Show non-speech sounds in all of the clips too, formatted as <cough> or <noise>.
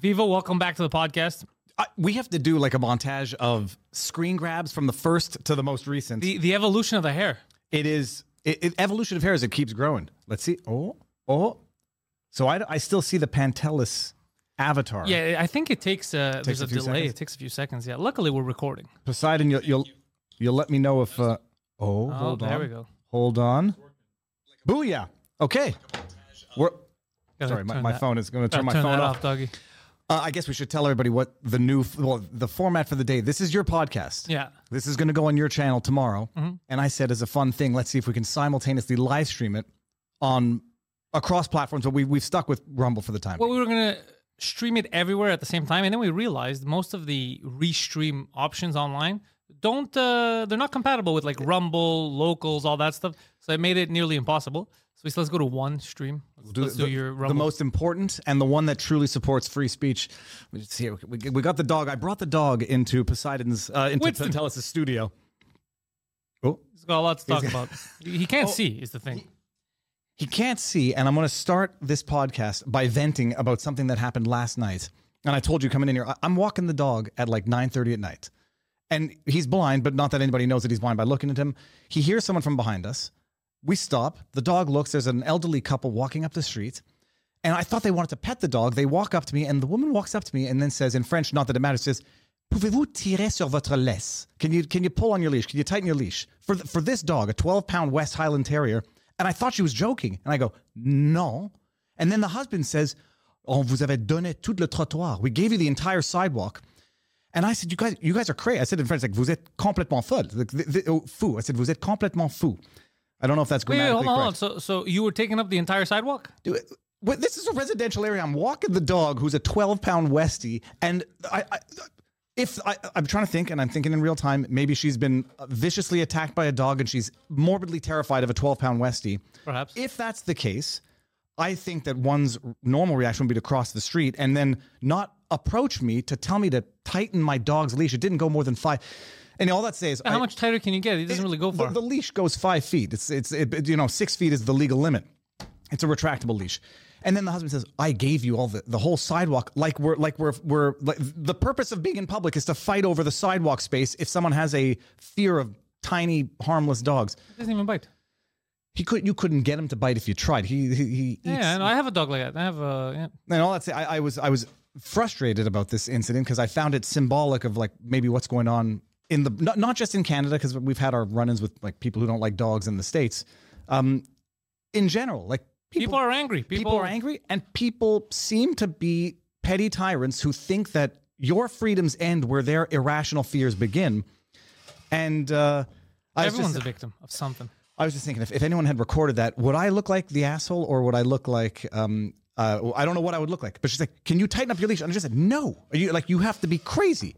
Viva, welcome back to the podcast. I, we have to do like a montage of screen grabs from the first to the most recent. The the evolution of the hair. it is it, it, evolution of hair as it keeps growing. Let's see. Oh, oh. So I, I still see the Pantelis avatar. Yeah, I think it takes uh there's a a, delay. seconds. It takes a few seconds. Yeah. Luckily we're recording. Poseidon, you'll you'll, you'll let me know if. Uh, oh, Oh, hold there on. we go. Hold on. Booyah. Okay. We're, Gotta sorry, my, my phone is going to turn my phone off. off, doggy. Uh, I guess we should tell everybody what the new, well, the format for the day. This is your podcast. Yeah. This is going to go on your channel tomorrow. Mm-hmm. And I said, as a fun thing, let's see if we can simultaneously live stream it on across platforms. But we, we've stuck with Rumble for the time. Well, being. we were gonna stream it everywhere at the same time, and then we realized most of the restream options online don't uh they're not compatible with like Rumble, locals, all that stuff. So it made it nearly impossible. So we said, let's go to one stream. Do, let's do the, your the most important and the one that truly supports free speech. We, just here, we, we got the dog. I brought the dog into Poseidon's, uh, into Winston. Studio. Oh, He's got a lot to talk about. <laughs> He can't see is the thing. He can't see, and I'm going to start this podcast by venting about something that happened last night. And I told you coming in here, I'm walking the dog at like 9:30 at night, and he's blind, but not that anybody knows that he's blind by looking at him. He hears someone from behind us. We stop. The dog looks. There's an elderly couple walking up the street, and I thought they wanted to pet the dog. They walk up to me, and the woman walks up to me and then says in French, not that it matters, says. Pouvez-vous tirer sur votre laisse? Can you can you pull on your leash? Can you tighten your leash for th- for this dog, a 12 pound West Highland Terrier? And I thought she was joking, and I go non. And then the husband says, "On vous avait donné tout le trottoir. We gave you the entire sidewalk." And I said, "You guys, you guys are crazy." I said in French, like, "Vous êtes complètement folle." Like, th- th- oh, fou. I said, "Vous êtes complètement fou." I don't know if that's Wait, wait, grammatically hold on, hold on. correct. So so you were taking up the entire sidewalk? Dude, But this is a residential area. I'm walking the dog, who's a 12 pound Westie, and I, I if I, I'm trying to think, and I'm thinking in real time, maybe she's been viciously attacked by a dog, and she's morbidly terrified of a 12 pound Westie. Perhaps. If that's the case, I think that one's normal reaction would be to cross the street and then not approach me to tell me to tighten my dog's leash. It didn't go more than five. And all that says, How I- much tighter can you get? It doesn't really go the, far. the leash goes five feet. It's it's it, you know six feet is the legal limit. It's a retractable leash. And then the husband says, "I gave you all the, the whole sidewalk. Like we're like we're we're like the purpose of being in public is to fight over the sidewalk space. If someone has a fear of tiny harmless dogs, It doesn't even bite. he could you couldn't get him to bite if you tried. He he, he eats Yeah, and I have a dog like that. I have a yeah. and all that say, I, I was I was frustrated about this incident because I found it symbolic of like maybe what's going on in the not, not just in Canada because we've had our run-ins with like people who don't like dogs in the states. Um, in general, like people, People are angry. People, people are angry and people seem to be petty tyrants who think that your freedoms end where their irrational fears begin. And uh, I Everyone's just, a victim of something. I was just thinking if, if anyone had recorded that, would I look like the asshole or would I look like um uh, I don't know what I would look like. But she's like, "Can you tighten up your leash?" And I just said, "No." Are you like you have to be crazy.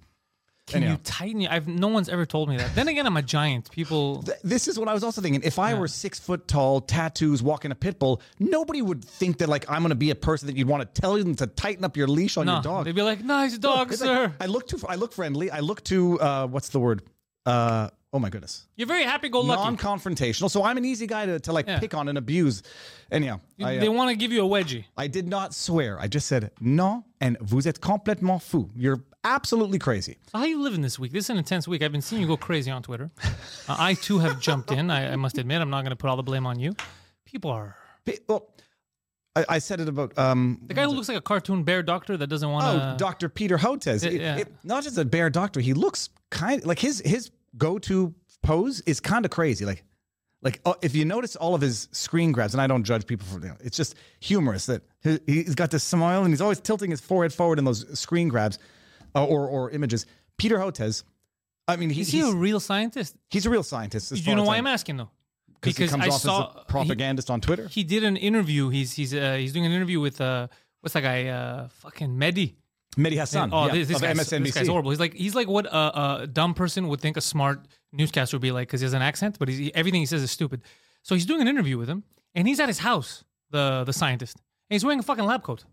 Can Anyhow. you tighten your? I've no one's ever told me that. Then again, I'm a giant. People. <laughs> Th- This is what I was also thinking. If I were six foot tall, tattoos, walking a pit bull, nobody would think that like I'm going to be a person that you'd want to tell them to tighten up your leash on your dog. they'd be like, "Nice dog, It's like, sir." I look too. I look friendly. I look too. Uh, what's the word? Uh, oh my goodness. You're very happy-go-lucky. Non-confrontational. So I'm an easy guy to, to like pick on and abuse. Anyhow, I, uh, they want to give you a wedgie. I did not swear. I just said non, and vous êtes complètement fou. You're absolutely crazy. So how are you living this week? This is an intense week. I've been seeing you go crazy on Twitter. <laughs> Uh, I too have jumped in. I, I must admit, I'm not going to put all the blame on you. People are Well, I, I said it about um, the guy who looks like a cartoon bear doctor that doesn't want to. oh, Dr. Peter Hotez. It- yeah. it- not just a bear doctor. He looks kind like his his go to pose is kind of crazy. Like like uh, if you notice all of his screen grabs, and I don't judge people for you know, it's just humorous that he, he's got this smile and he's always tilting his forehead forward in those screen grabs uh, or or images. Peter Hotez. I mean, he, is he he's, a real scientist? he's a real scientist. Do you know why I'm asking though? Because he comes I off saw as a propagandist on Twitter. He, he did an interview. He's he's uh, he's doing an interview with uh what's that guy uh fucking Mehdi. Mehdi Hasan Oh, yeah, this, this, guy's, MSNBC. this guy's horrible. He's like he's like what a, a dumb person would think a smart newscaster would be like because he has an accent, but he's, he, everything he says is stupid. So he's doing an interview with him, and he's at his house, the the scientist, and he's wearing a fucking lab coat.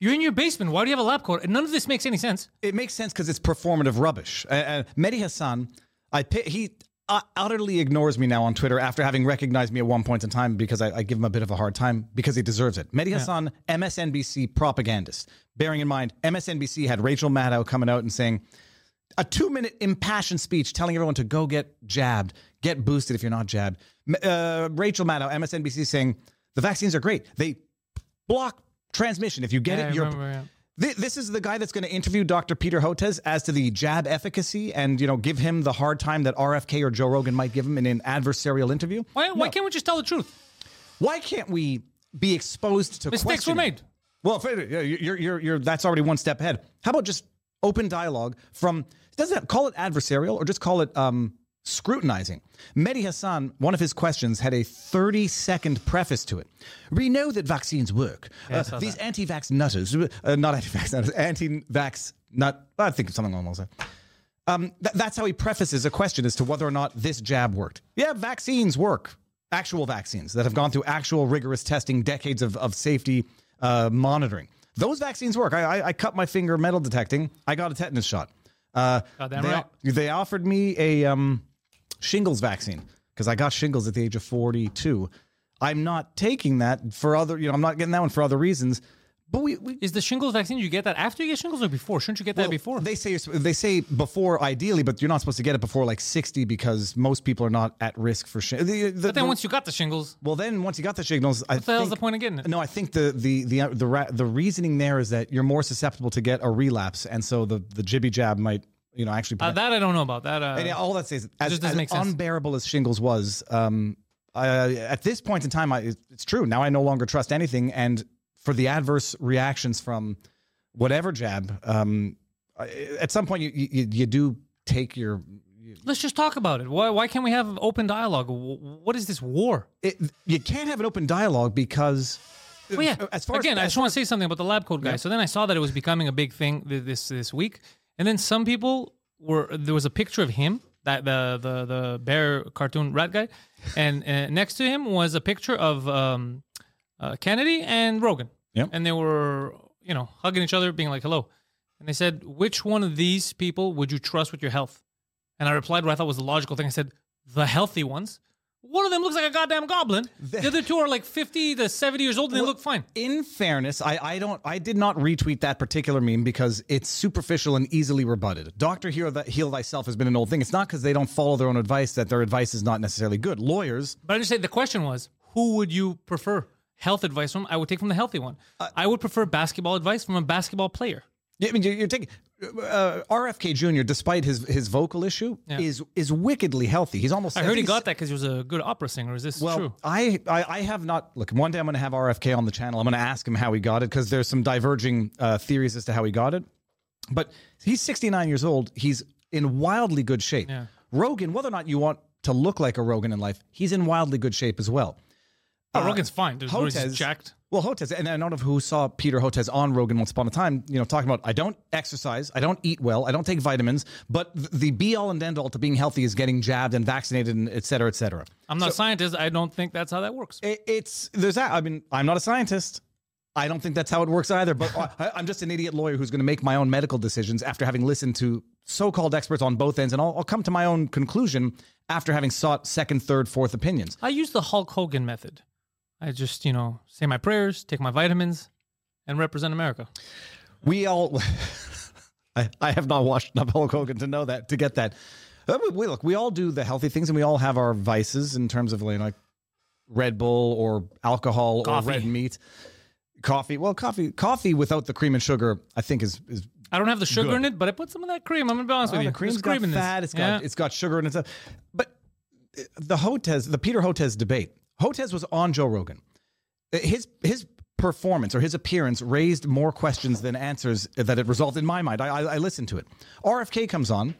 You're in your basement. Why do you have a lab coat? And none of this makes any sense. It makes sense because it's performative rubbish. Uh, uh, Mehdi Hasan, I he. uh, utterly ignores me now on Twitter after having recognized me at one point in time because I, I give him a bit of a hard time because he deserves it. Mehdi Hasan, MSNBC propagandist. Bearing in mind, MSNBC had Rachel Maddow coming out and saying a two minute impassioned speech telling everyone to go get jabbed, get boosted if you're not jabbed. Uh, Rachel Maddow, MSNBC, saying the vaccines are great. They block transmission. If you get Yeah, it, I you're. remember, yeah. This is the guy that's going to interview Dr. Peter Hotez as to the jab efficacy and, you know, give him the hard time that RFK or Joe Rogan might give him in an adversarial interview. Why, why can't we just tell the truth? Why can't we be exposed to Mistakes were made. Well, yeah, you're, you're, you're, that's already one step ahead. How about just open dialogue from, doesn't it, call it adversarial or just call it um, scrutinizing? Mehdi Hasan, one of his questions had a 30 second preface to it. We know that vaccines work. Uh, these anti vax nutters, uh, not anti vax nutters, anti vax nut, I think something along those lines. Um, th- that's how he prefaces a question as to whether or not this jab worked. Yeah, vaccines work. Actual vaccines that have gone through actual rigorous testing, decades of, of safety uh, monitoring. Those vaccines work. I, I, I cut my finger metal detecting. I got a tetanus shot. Uh, they, right. they offered me a um, shingles vaccine because I got shingles at the age of 42. I'm not taking that for other, you know, I'm not getting that one for other reasons. But we, we Is the shingles vaccine, you get that after you get shingles or before? Shouldn't you get that well, before? They say you're- they say before ideally, but you're not supposed to get it before like 60 because most people are not at risk for shingles. The, the, but then the- once you got the shingles, well, then once you got the shingles, I what the hell's think, the point of getting it? No, I think the the the uh, the ra- the reasoning there is that you're more susceptible to get a relapse, and so the the jibby jab might you know actually. Uh, that I don't know about. That uh, and all that says as, as unbearable as shingles was. Um, uh, at this point in time, I, it's true. Now I no longer trust anything, and for the adverse reactions from whatever jab, um, at some point you you, you do take your. let's just talk about it. Why, why can't we have open dialogue? What is this war? It, you can't have an open dialogue because. Well, yeah. As far Again, as, I just want to say something about the lab coat guy. So then I saw that it was becoming a big thing this this week, and then some people were there was a picture of him that the the the bear cartoon rat guy, and uh, next to him was a picture of um, uh, Kennedy and Rogan. Yep. And they were you know hugging each other, being like hello, and they said, which one of these people would you trust with your health? And I replied what I thought was the logical thing. I said, the healthy ones. One of them looks like a goddamn goblin. The other two are like 50 to 70 years old and they look fine. in fairness, I, I don't I did not retweet that particular meme because it's superficial and easily rebutted. Doctor heal, Th- heal thyself has been an old thing. It's not because they don't follow their own advice that their advice is not necessarily good. Lawyers, But I just say the question was, who would you prefer health advice from? I would take from the healthy one. Uh, I would prefer basketball advice from a basketball player. Yeah, I mean, you're, you're taking uh, RFK Jr. Despite his his vocal issue, is is wickedly healthy. He's almost. I heard he got that because he was a good opera singer. Is this Well, true? I, I I have not. Look, one day I'm going to have RFK on the channel. I'm going to ask him how he got it because there's some diverging uh, theories as to how he got it. But he's 69 years old. He's in wildly good shape. Yeah. Rogan, whether or not you want to look like a Rogan in life, he's in wildly good shape as well. Oh, Rogan's fine. Dude, Hotez- He's jacked. Well, Hotez, and I don't know who saw Peter Hotez on Rogan once upon a time, you know, talking about I don't exercise, I don't eat well, I don't take vitamins, but the be all and end all to being healthy is getting jabbed and vaccinated and et cetera, et cetera. I'm not a scientist. I don't think that's how that works. It, it's there's that. I mean, I'm not a scientist. I don't think that's how it works either. But <laughs> I, I'm just an idiot lawyer who's going to make my own medical decisions after having listened to so-called experts on both ends, and I'll, I'll come to my own conclusion after having sought second, third, fourth opinions. I use the Hulk Hogan method. I just, you know, say my prayers, take my vitamins, and represent America. We all. <laughs> I, I have not watched enough Hulk Hogan to know that to get that. Uh, we, look, we all do the healthy things, and we all have our vices in terms of like Red Bull or alcohol Coffee. or red meat, coffee. Well, coffee, coffee without the cream and sugar, I think is is I don't have the sugar Good. in it, but I put some of that cream. I'm gonna be honest Oh, with you. the cream's There's got cream in this. fat. It's got Yeah. it's got sugar in it. But the Hotez, the Peter Hotez debate. Hotez was on Joe Rogan. Uh, his his performance or his appearance raised more questions than answers that it resolved in my mind. I, I, I listened to it. RFK comes on,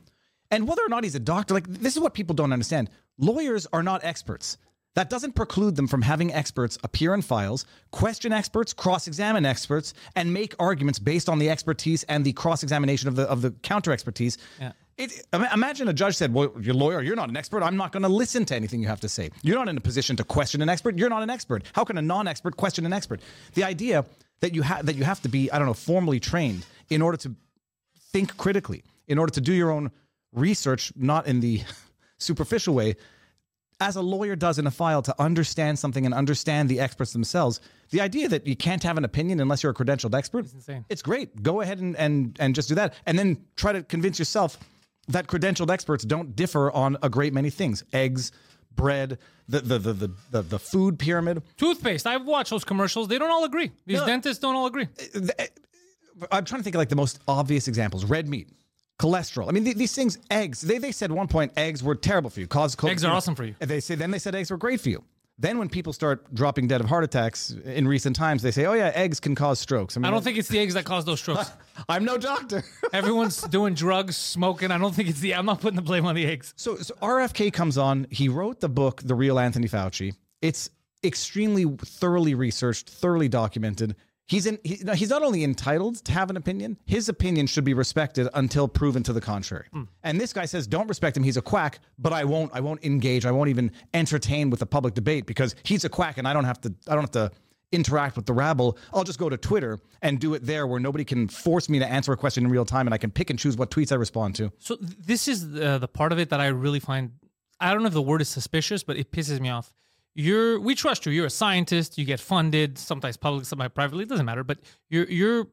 and whether or not he's a doctor, like this is what people don't understand. Lawyers are not experts. That doesn't preclude them from having experts appear in files, question experts, cross-examine experts, and make arguments based on the expertise and the cross-examination of the of the counter expertise. Yeah. It, imagine a judge said, "Well, you're lawyer. You're not an expert. I'm not going to listen to anything you have to say. You're not in a position to question an expert. You're not an expert. How can a non-expert question an expert?" The idea that you have that you have to be, I don't know, formally trained in order to think critically, in order to do your own research, not in the <laughs> superficial way, as a lawyer does in a file to understand something and understand the experts themselves. The idea that you can't have an opinion unless you're a credentialed expert, it's insane. It's great. Go ahead and, and and just do that, and then try to convince yourself that credentialed experts don't differ on a great many things: eggs, bread, the the the the the, the food pyramid. Toothpaste. I've watched those commercials. They don't all agree. These dentists don't all agree. Uh, uh, I'm trying to think of like the most obvious examples: red meat, cholesterol. I mean, th- these things, eggs. They they said at one point eggs were terrible for you. Cause Eggs are awesome for you. And they say then they said eggs were great for you. Then when people start dropping dead of heart attacks in recent times, they say, "Oh yeah, eggs can cause strokes." I, mean, I don't think it's the eggs that cause those strokes. <laughs> I'm no doctor. <laughs> Everyone's doing drugs, smoking. I don't think it's the. I'm not putting the blame on the eggs. so, so RFK comes on. He wrote the book, The Real Anthony Fauci. It's extremely thoroughly researched, thoroughly documented. He's in. He, no, he's not only entitled to have an opinion. His opinion should be respected until proven to the contrary. Hmm. And this guy says, "Don't respect him. He's a quack." But I won't. I won't engage. I won't even entertain with the public debate because he's a quack, and I don't have to. I don't have to interact with the rabble. I'll just go to Twitter and do it there, where nobody can force me to answer a question in real time, and I can pick and choose what tweets I respond to. So this is the, the part of it that I really find. I don't know if the word is suspicious, but it pisses me off. You're we trust you. You're a scientist. You get funded, sometimes public, sometimes privately. It doesn't matter. But you're you're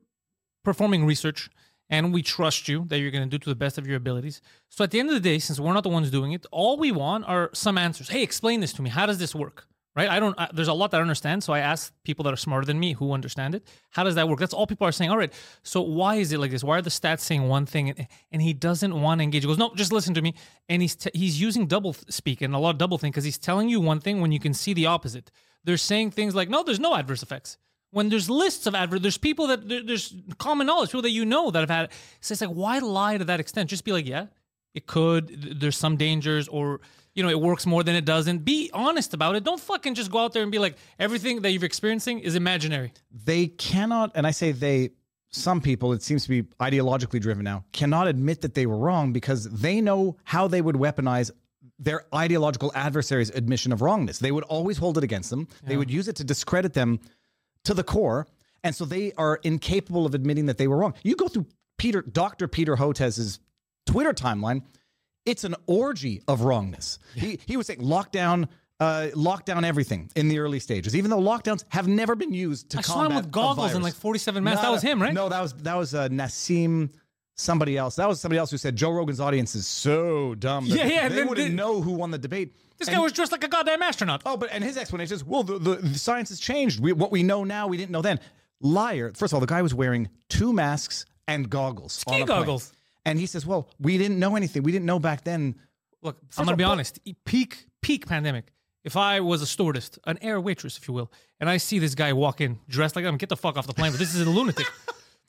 performing research, and we trust you that you're going to do to the best of your abilities. So at the end of the day, since we're not the ones doing it, all we want are some answers. Hey, explain this to me. How does this work? Right? I don't. There's a lot that I understand, so I ask people that are smarter than me who understand it. How does that work? That's all people are saying. All right. So why is it like this? Why are the stats saying one thing and, and he doesn't want to engage? He goes, no, just listen to me. And he's t- he's using double speak and a lot of double think because he's telling you one thing when you can see the opposite. They're saying things like, no, there's no adverse effects. When there's lists of adverse, there's people that there- there's common knowledge, people that you know that have had. So it's like, why lie to that extent? Just be like, yeah, it could. There's some dangers, or you know, it works more than it doesn't. Be honest about it. Don't fucking just go out there and be like, everything that you're experiencing is imaginary. they cannot, and I say they, some people, it seems to be ideologically driven now, cannot admit that they were wrong because they know how they would weaponize their ideological adversaries' admission of wrongness. They would always hold it against them. They would use it to discredit them to the core. And so they are incapable of admitting that they were wrong. You go through Peter, Dr. Peter Hotez's Twitter timeline, it's an orgy of wrongness. He, he was saying lockdown, uh, lock down everything in the early stages, even though lockdowns have never been used to I saw him with goggles and like 47 masks. No, that was him, right? No, that was that was uh, Nassim. Somebody else. That was somebody else who said Joe Rogan's audience is so dumb. Yeah, yeah, They then- wouldn't then- know who won the debate. This And- guy was dressed like a goddamn astronaut. Oh, but and his explanation is, well, the, the, the science has changed. We, what we know now, we didn't know then. Liar. First of all, the guy was wearing two masks and goggles. plane. goggles. And he says, well, we didn't know anything. We didn't know back then. Look, I'm gonna be honest. Peak peak pandemic. If I was a stewardess, an air waitress, if you will, and I see this guy walk in dressed like I'm get the fuck off the plane. But this is a lunatic. <laughs>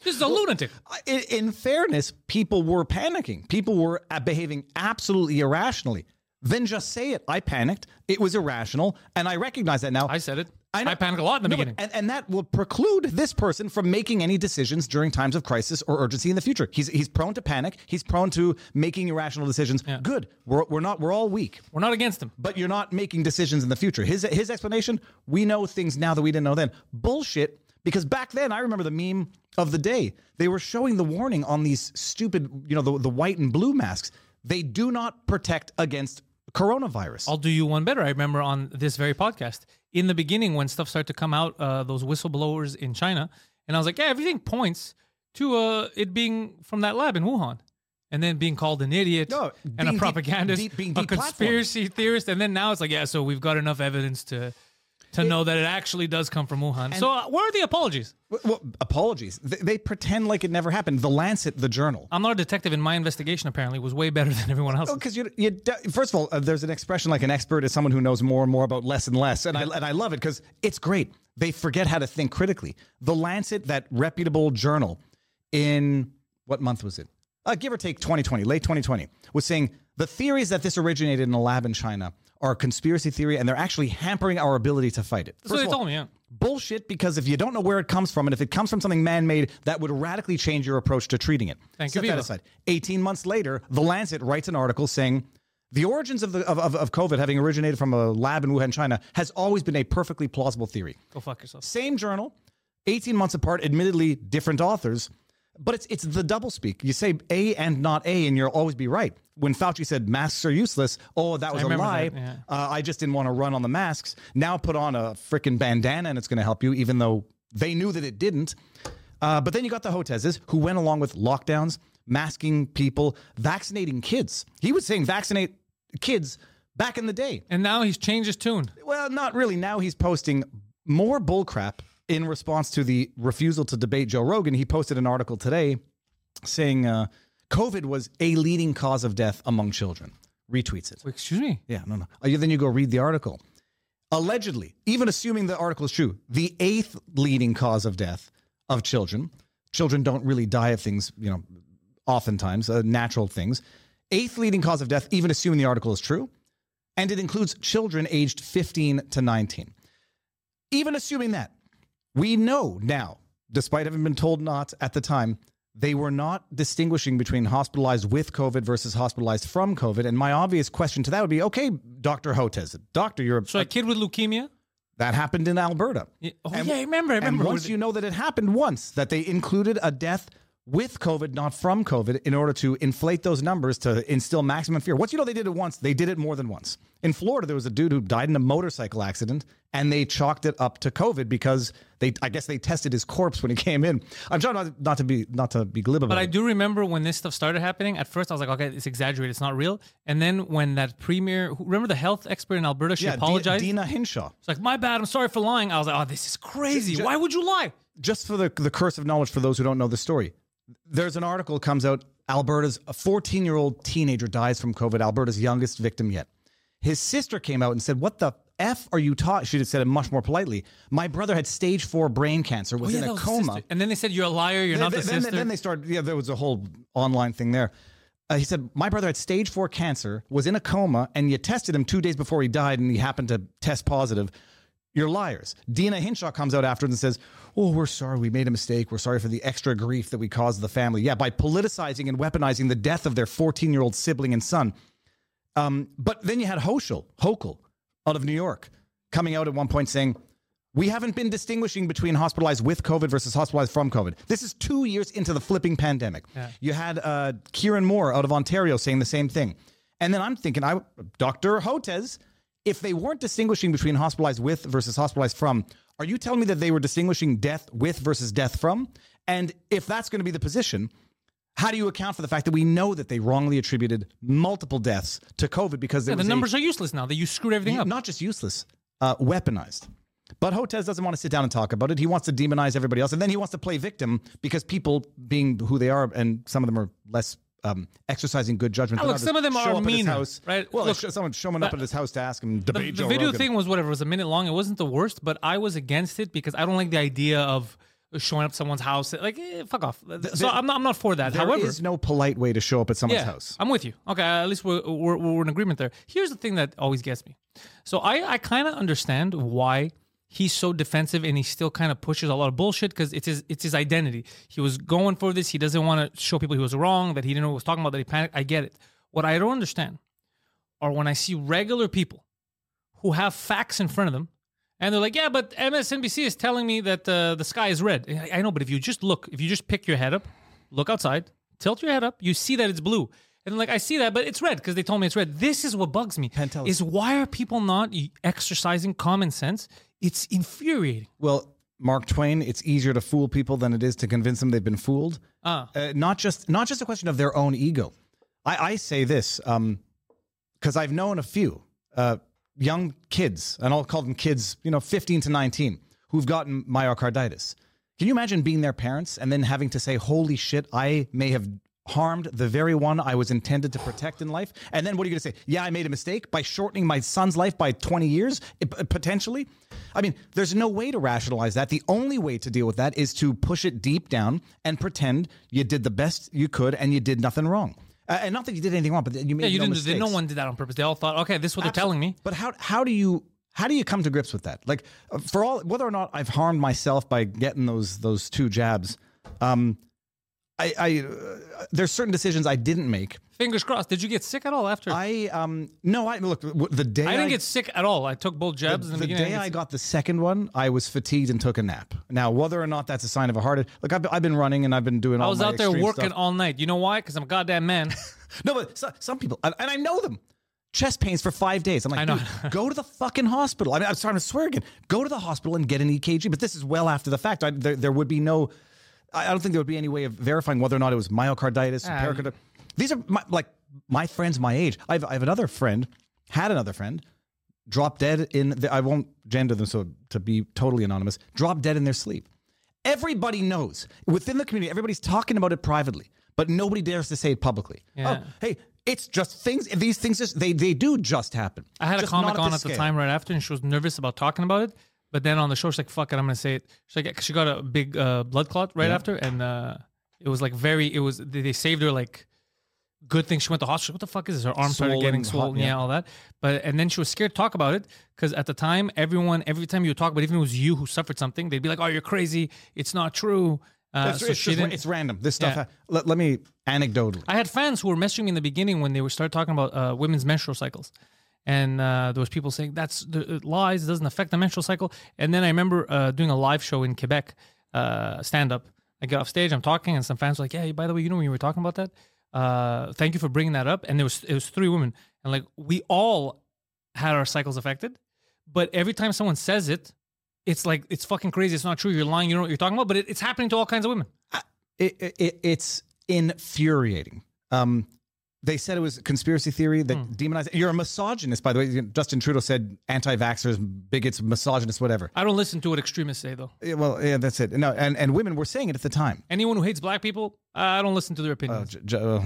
This is a lunatic. In, in fairness, people were panicking. People were uh, behaving absolutely irrationally. Then just say it. I panicked. It was irrational. And I recognize that now. I said it. I I, panicked a lot in the No, beginning. and, and that will preclude this person from making any decisions during times of crisis or urgency in the future. He's he's prone to panic. He's prone to making irrational decisions. Good. We're, we're not. We're all weak. We're not against him. But you're not making decisions in the future. His his explanation: we know things now that we didn't know then. Bullshit. Because back then, I remember the meme of the day. They were showing the warning on these stupid, you know, the, the white and blue masks. They do not protect against coronavirus. I'll do you one better. I remember on this very podcast in the beginning when stuff started to come out, uh, those whistleblowers in China, and I was like, yeah, everything points to uh, it being from that lab in Wuhan. And then being called an idiot No, and a propagandist, de- a conspiracy theorist, and then now it's like, yeah, so we've got enough evidence to to know that it actually does come from Wuhan. so uh, where are the apologies? well, well, apologies. They, they pretend like it never happened. The Lancet, the journal. I'm not a detective, and my investigation apparently was way better <laughs> than everyone else. Because you, you, first of all, uh, there's an expression like an expert is someone who knows more and more about less and less, and I and I love it because it's great. They forget how to think critically. The Lancet, that reputable journal, in what month was it? Uh, give or take 2020, late 2020, was saying the theories that this originated in a lab in China are conspiracy theory, and they're actually hampering our ability to fight it. That's what they all, told me. Yeah. Bullshit, because if you don't know where it comes from, and if it comes from something man made, that would radically change your approach to treating it. Thank you, Set that Viva. aside. 18 months later, The Lancet writes an article saying the origins of, the, of, of, of COVID having originated from a lab in Wuhan, China, has always been a perfectly plausible theory. Go fuck yourself. Same journal, 18 months apart, admittedly different authors, But it's it's the double speak. You say A and not A, and you'll always be right. When Fauci said masks are useless, oh, that was a lie. that, yeah. uh, I just didn't want to run on the masks. Now put on a freaking bandana and it's going to help you, even though they knew that it didn't. Uh, but then you got the Hotezes who went along with lockdowns, masking people, vaccinating kids. He was saying vaccinate kids back in the day. And now he's changed his tune. Well, not really. Now he's posting more bullcrap in response to the refusal to debate Joe Rogan. He posted an article today saying uh, COVID was a leading cause of death among children. Retweets it. Wait, excuse me. Yeah, no, no. Uh, Then you go read the article. Allegedly, even assuming the article is true, the eighth leading cause of death of children. Children don't really die of things, you know, oftentimes, uh, natural things. Eighth leading cause of death, even assuming the article is true. And it includes children aged 15 to 19. Even assuming that, we know now, despite having been told not at the time, they were not distinguishing between hospitalized with COVID versus hospitalized from COVID. And my obvious question to that would be okay, Dr. Hotez, doctor, you're So a kid with leukemia. that happened in Alberta. Yeah, Oh And- yeah, I remember. I And remember. once you know that it happened once, that they included a death with COVID, not from COVID, in order to inflate those numbers to instill maximum fear. Once you know they did it once, they did it more than once. In Florida, there was a dude who died in a motorcycle accident, and they chalked it up to COVID because they, I guess, they tested his corpse when he <laughs> came in. I'm trying not, not to be not to be glib about it. But I do remember when this stuff started happening. At first, I was like, okay, it's exaggerated. It's not real. And then when that premier, remember the health expert in Alberta, she yeah, apologized. Deena Hinshaw. it's like, my bad. I'm sorry for lying. I was like, oh, this is crazy. Ju- Why would you lie? just for the, the curse of knowledge for those who don't know the story, there's an article comes out. Alberta's a 14 year old teenager dies from COVID. Alberta's youngest victim yet. His sister came out and said, "What the f are you taught?" She said it much more politely. My brother had stage four brain cancer, was in Oh, that a was coma. And then they said, you're a liar. You're not the then, then- sister. then they started. Yeah, there was a whole online thing there. Uh, he said, My brother had stage four cancer, was in a coma, and you tested him two days before he died, and he happened to test positive. You're liars. Deena Hinshaw comes out afterwards and says, Oh, we're sorry. We made a mistake. We're sorry for the extra grief that we caused the family. Yeah, by politicizing and weaponizing the death of their 14 year old sibling and son. Um, but then you had Hochul, Hochul out of New York coming out at one point saying, we haven't been distinguishing between hospitalized with COVID versus hospitalized from COVID. This is two years into the flipping pandemic. You had uh, Kieran Moore out of Ontario saying the same thing. And then I'm thinking, I, Dr. Hotez, if they weren't distinguishing between hospitalized with versus hospitalized from, are you telling me that they were distinguishing death with versus death from? And if that's going to be the position, how do you account for the fact that we know that they wrongly attributed multiple deaths to COVID because Yeah, the was a- numbers are useless now. That you screwed everything up. not just useless, uh, weaponized. But Hotez doesn't want to sit down and talk about it. He wants to demonize everybody else, and then he wants to play victim because people, being who they are, and some of them are less um, exercising good judgment. Oh, look, some of them are mean, house. right? Well, Look, someone showing up at his house to ask him the, debate the Joe video Rogan. thing was whatever. It was a minute long. It wasn't the worst, but I was against it because I don't like the idea of showing up someone's house. Like, eh, fuck off. so I'm not, I'm not for that. There However, is no polite way to show up at someone's yeah, house. I'm with you. Okay, at least we're, we're, we're in agreement there. Here's the thing that always gets me. So I, I kind of understand why he's so defensive and he still kind of pushes a lot of bullshit because it's his it's his identity. He was going for this. He doesn't want to show people he was wrong, that he didn't know what he was talking about, that he panicked. I get it. What I don't understand are when I see regular people who have facts in front of them and they're like, yeah, but MSNBC is telling me that uh, the sky is red. I I know, but if you just look, if you just pick your head up, look outside, tilt your head up, you see that it's blue. And like, I see that, but it's red because they told me it's red. This is what bugs me. Pentel- Is why are people not exercising common sense? It's infuriating. Well, Mark Twain, it's easier to fool people than it is to convince them they've been fooled. Ah. Uh, not just not just a question of their own ego. I, I say this because I've known a few uh, young kids, and I'll call them kids, you know, 15 to 19, who've gotten myocarditis. Can you imagine being their parents and then having to say, "Holy shit, I may have." Harmed the very one I was intended to protect in life. And then what are you going to say? Yeah, I made a mistake by shortening my son's life by 20 years, potentially. I mean, there's no way to rationalize that. The only way to deal with that is to push it deep down and pretend you did the best you could and you did nothing wrong. Uh, and not that you did anything wrong, but you made Yeah, you no didn't. mistakes. No one did that on purpose. They all thought, okay, this is what they're telling me. But how how do you how do you come to grips with that? Like uh, for all whether or not I've harmed myself by getting those those two jabs, um, I, I uh, there's certain decisions I didn't make. Fingers crossed. Did you get sick at all after? I, um no, I look w- the day I didn't get sick at all. I took both jabs in the, the beginning. day I I got the second one, I was fatigued and took a nap. Now, whether or not that's a sign of a heart, attack. look, I've, I've been running and I've been doing. I was out there working stuff. all night. You know why? Because I'm a goddamn man. <laughs> No, but so, some people, and and I know them. Chest pains for five days. I'm like, I know. dude, go to the fucking hospital. I mean, I'm starting to swear again. Go to the hospital and get an EKG. But this is well after the fact. I, there, there would be no. I don't think there would be any way of verifying whether or not it was myocarditis, or Ah, pericarditis. These are my, like my friends my age. I have, I have another friend, had another friend, drop dead in. The, I won't gender them so to be totally anonymous. Drop dead in their sleep. Everybody knows within the community. Everybody's talking about it privately, but nobody dares to say it publicly. Yeah. Oh, hey, it's just things. These things just they they do just happen. I had Just a comic not on at the scale. time right after, and she was nervous about talking about it. But then on the show, she's like, "Fuck it, I'm gonna say it." She's like, she got a big uh, blood clot right after, and uh, it was like very. It was they they saved her like. Good thing she went to the hospital. What the fuck is this? Her arm started Swollen, getting hot, swollen. yeah. yeah. all that. But and then she was scared to talk about it because at the time, everyone, every time you would talk about, it, even if it was you who suffered something, they'd be like, "Oh, you're crazy. It's not true." Uh, It's, so it's she just- it's random. This stuff. Yeah. ha- let, let me anecdotally. I had fans who were messaging me in the beginning when they were started talking about uh, women's menstrual cycles, and uh, there was people saying that's the lies. It doesn't affect the menstrual cycle. And then I remember uh, doing a live show in Quebec, uh, stand up. I get off stage, I'm talking, and some fans were like, "Yeah, by the way, you know when you were talking about that, uh, thank you for bringing that up." And there was it was three women, and like we all had our cycles affected, but every time someone says it. It's like it's fucking crazy. It's not true. You're lying. You know what you're talking about, but it, it's happening to all kinds of women. It, it- it's infuriating. Um, they said it was a conspiracy theory that Hmm. demonized. You're a misogynist, by the way. Justin Trudeau said anti-vaxxers, bigots, misogynists, whatever. I don't listen to what extremists say though. Yeah, well, yeah, that's it. No, and, and women were saying it at the time. Anyone who hates black people, I don't listen to their Uh, opinions. j- j- uh,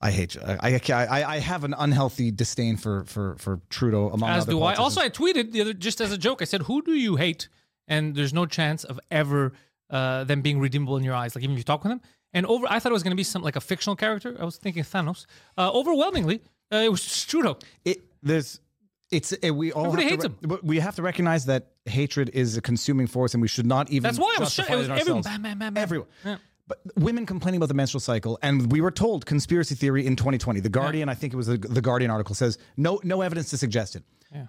I hate. I, I I I have an unhealthy disdain for for for Trudeau among as do I. Also, I tweeted the other just as a joke. I said, "Who do you hate?" And there's no chance of ever uh, them being redeemable in your eyes. Like even if you talk with them. And over, I thought it was going to be some like a fictional character. I was thinking Thanos. Uh, overwhelmingly, uh, it was Trudeau. it there's it's it, we all Everybody hates re- but we have to recognize that hatred is a consuming force and we should not even That's why I was sh- it was everyone. Bam, bam, bam, everyone Yeah. but women complaining about the menstrual cycle and we were told conspiracy theory in 2020 the guardian i think it was the, the guardian article says no no evidence to suggest it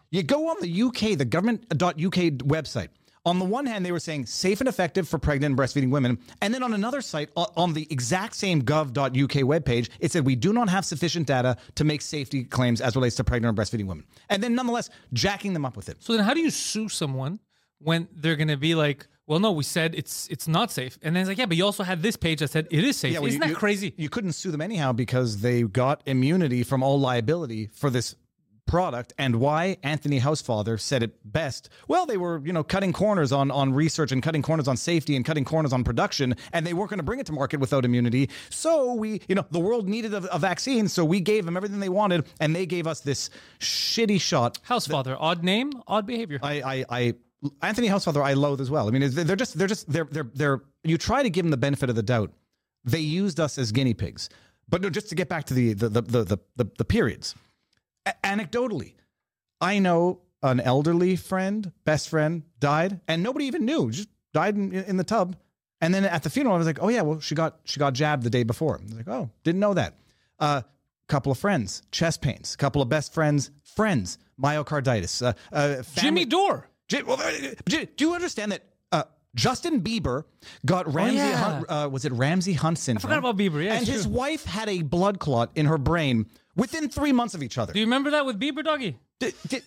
you go on the uk the government.uk website on the one hand they were saying safe and effective for pregnant and breastfeeding women and then on another site on the exact same gov.uk webpage it said we do not have sufficient data to make safety claims as relates to pregnant and breastfeeding women and then nonetheless jacking them up with it So then, how do you sue someone when they're going to be like, "Well, no, we said it's it's not safe," and then it's like, "Yeah, but you also had this page that said it is safe." well, Isn't you- that you- crazy? You couldn't sue them anyhow because they got immunity from all liability for this product. And why Anthony Housefather said it best. Well, they were, you know, cutting corners on on research and cutting corners on safety and cutting corners on production, and they weren't going to bring it to market without immunity. So we, you know, the world needed a, a vaccine, so we gave them everything they wanted, and they gave us this shitty shot. House father, odd name, odd behavior. I, I, I Anthony Housefather, I loathe as well. I mean, they're just, they're just, they're, they're, they're. You try to give them the benefit of the doubt. They used us as guinea pigs. But no, just to get back to the the the the, the, the periods. A- anecdotally, I know an elderly friend, best friend, died, and nobody even knew. Just died in, in the tub. And then at the funeral, I was like, "Oh yeah, well she got she got jabbed the day before." I was like, "Oh, didn't know that." A uh, couple of friends, chest pains. A couple of best friends, friends, myocarditis. Uh, uh, Jimmy Dore. J- well, uh, do you understand that Justin Bieber got Ramsay? yeah. Hunt, uh, was it Ramsay Hunt syndrome? forgot about Bieber, yeah, and his true. wife had a blood clot in her brain within three months of each other. Do you remember that with Bieber, doggy? D- d-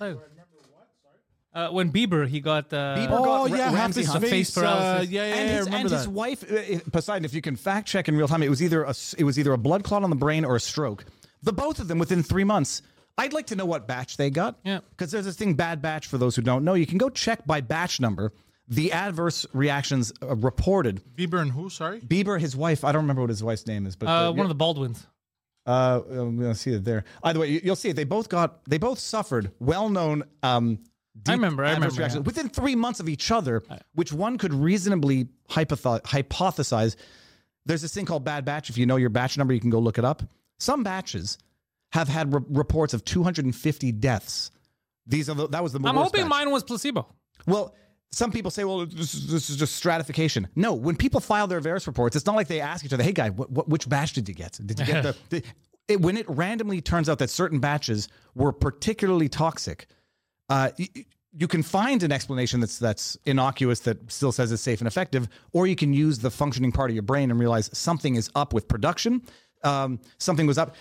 Uh, when Bieber, he got uh, Bieber Oh got yeah, Ramsay his Hunt. face. face paralysis. Uh, yeah, yeah, and yeah, his, and that. his wife, uh, Poseidon. If you can fact check in real time, it was either a it was either a blood clot on the brain or a stroke. The both of them within three months. I'd like to know what batch they got. Yeah. because there's this thing, bad batch. For those who don't know, you can go check by batch number the adverse reactions uh, reported. Bieber and who? Sorry. Bieber, his wife. I don't remember what his wife's name is, but uh, one of the Baldwins. uh, I'm gonna see it there. Either way, you- you'll see it. They both got. They both suffered well-known. Um, I deep remember, I adverse remember, reactions yeah. within three months of each other, which one could reasonably hypotho- hypothesize. There's this thing called bad batch. If you know your batch number, you can go look it up. Some batches have had re- reports of 250 deaths. These are the, that was the I'm worst hoping batch. mine was placebo. Well, some people say, well, this is, this is just stratification. No, when people file their VAERS reports, it's not like they ask each other, hey, guy, what, what, which batch did you get? Did you get the. <laughs> the it, when it randomly turns out that certain batches were particularly toxic, uh, y- y- you can find an explanation that's that's innocuous that still says it's safe and effective, or you can use the functioning part of your brain and realize something is up with production. Um, something was up.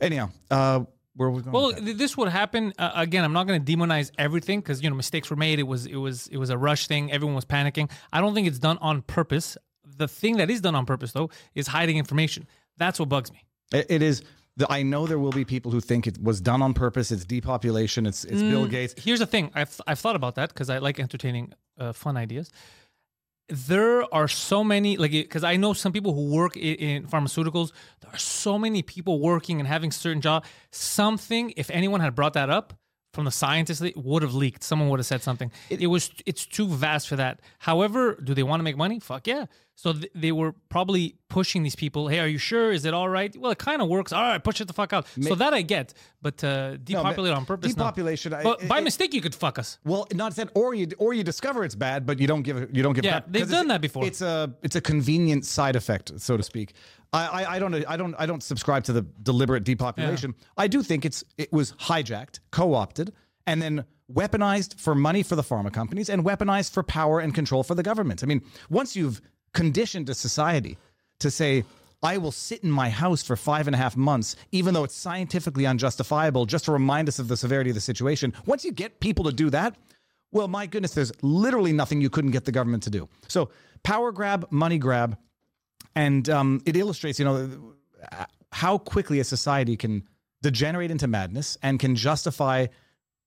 Anyhow, uh, where are we going? Well, with that? this would happen uh, again. I'm not going to demonize everything because you know mistakes were made. It was it was it was a rush thing. Everyone was panicking. I don't think it's done on purpose. The thing that is done on purpose though is hiding information. That's what bugs me. It- it is. The, I know there will be people who think it was done on purpose. It's depopulation. It's it's Bill Gates. Here's the thing. I've I've thought about that because I like entertaining uh, fun ideas. There are so many like because I know some people who work in, in pharmaceuticals. There are so many people working and having certain job. Something, if anyone had brought that up from the scientists, it would have leaked. Someone would have said something. It, was it's too vast for that. However, do they want to make money? Fuck yeah. So th- they were probably pushing these people. Hey, are you sure? Is it all right? Well, it kind of works. All right, push it the fuck out. so that I get, but uh, depopulate on purpose. no. Depopulation. I- But by it- mistake, you could fuck us. Well, not that, or you or you discover it's bad, but you don't give it. You don't give. Yeah, crap, they've done that before. It's a it's a convenient side effect, so to speak. I, I, I don't I don't I don't subscribe to the deliberate depopulation. I do think it's it was hijacked, co-opted, and then weaponized for money for the pharma companies and weaponized for power and control for the government. I mean, once you've conditioned a society to say. I will sit in my house for five and a half months, even though it's scientifically unjustifiable, just to remind us of the severity of the situation. Once you get people to do that, well, my goodness, there's literally nothing you couldn't get the government to do. So, power grab, money grab, and um, it illustrates, you know, how quickly a society can degenerate into madness and can justify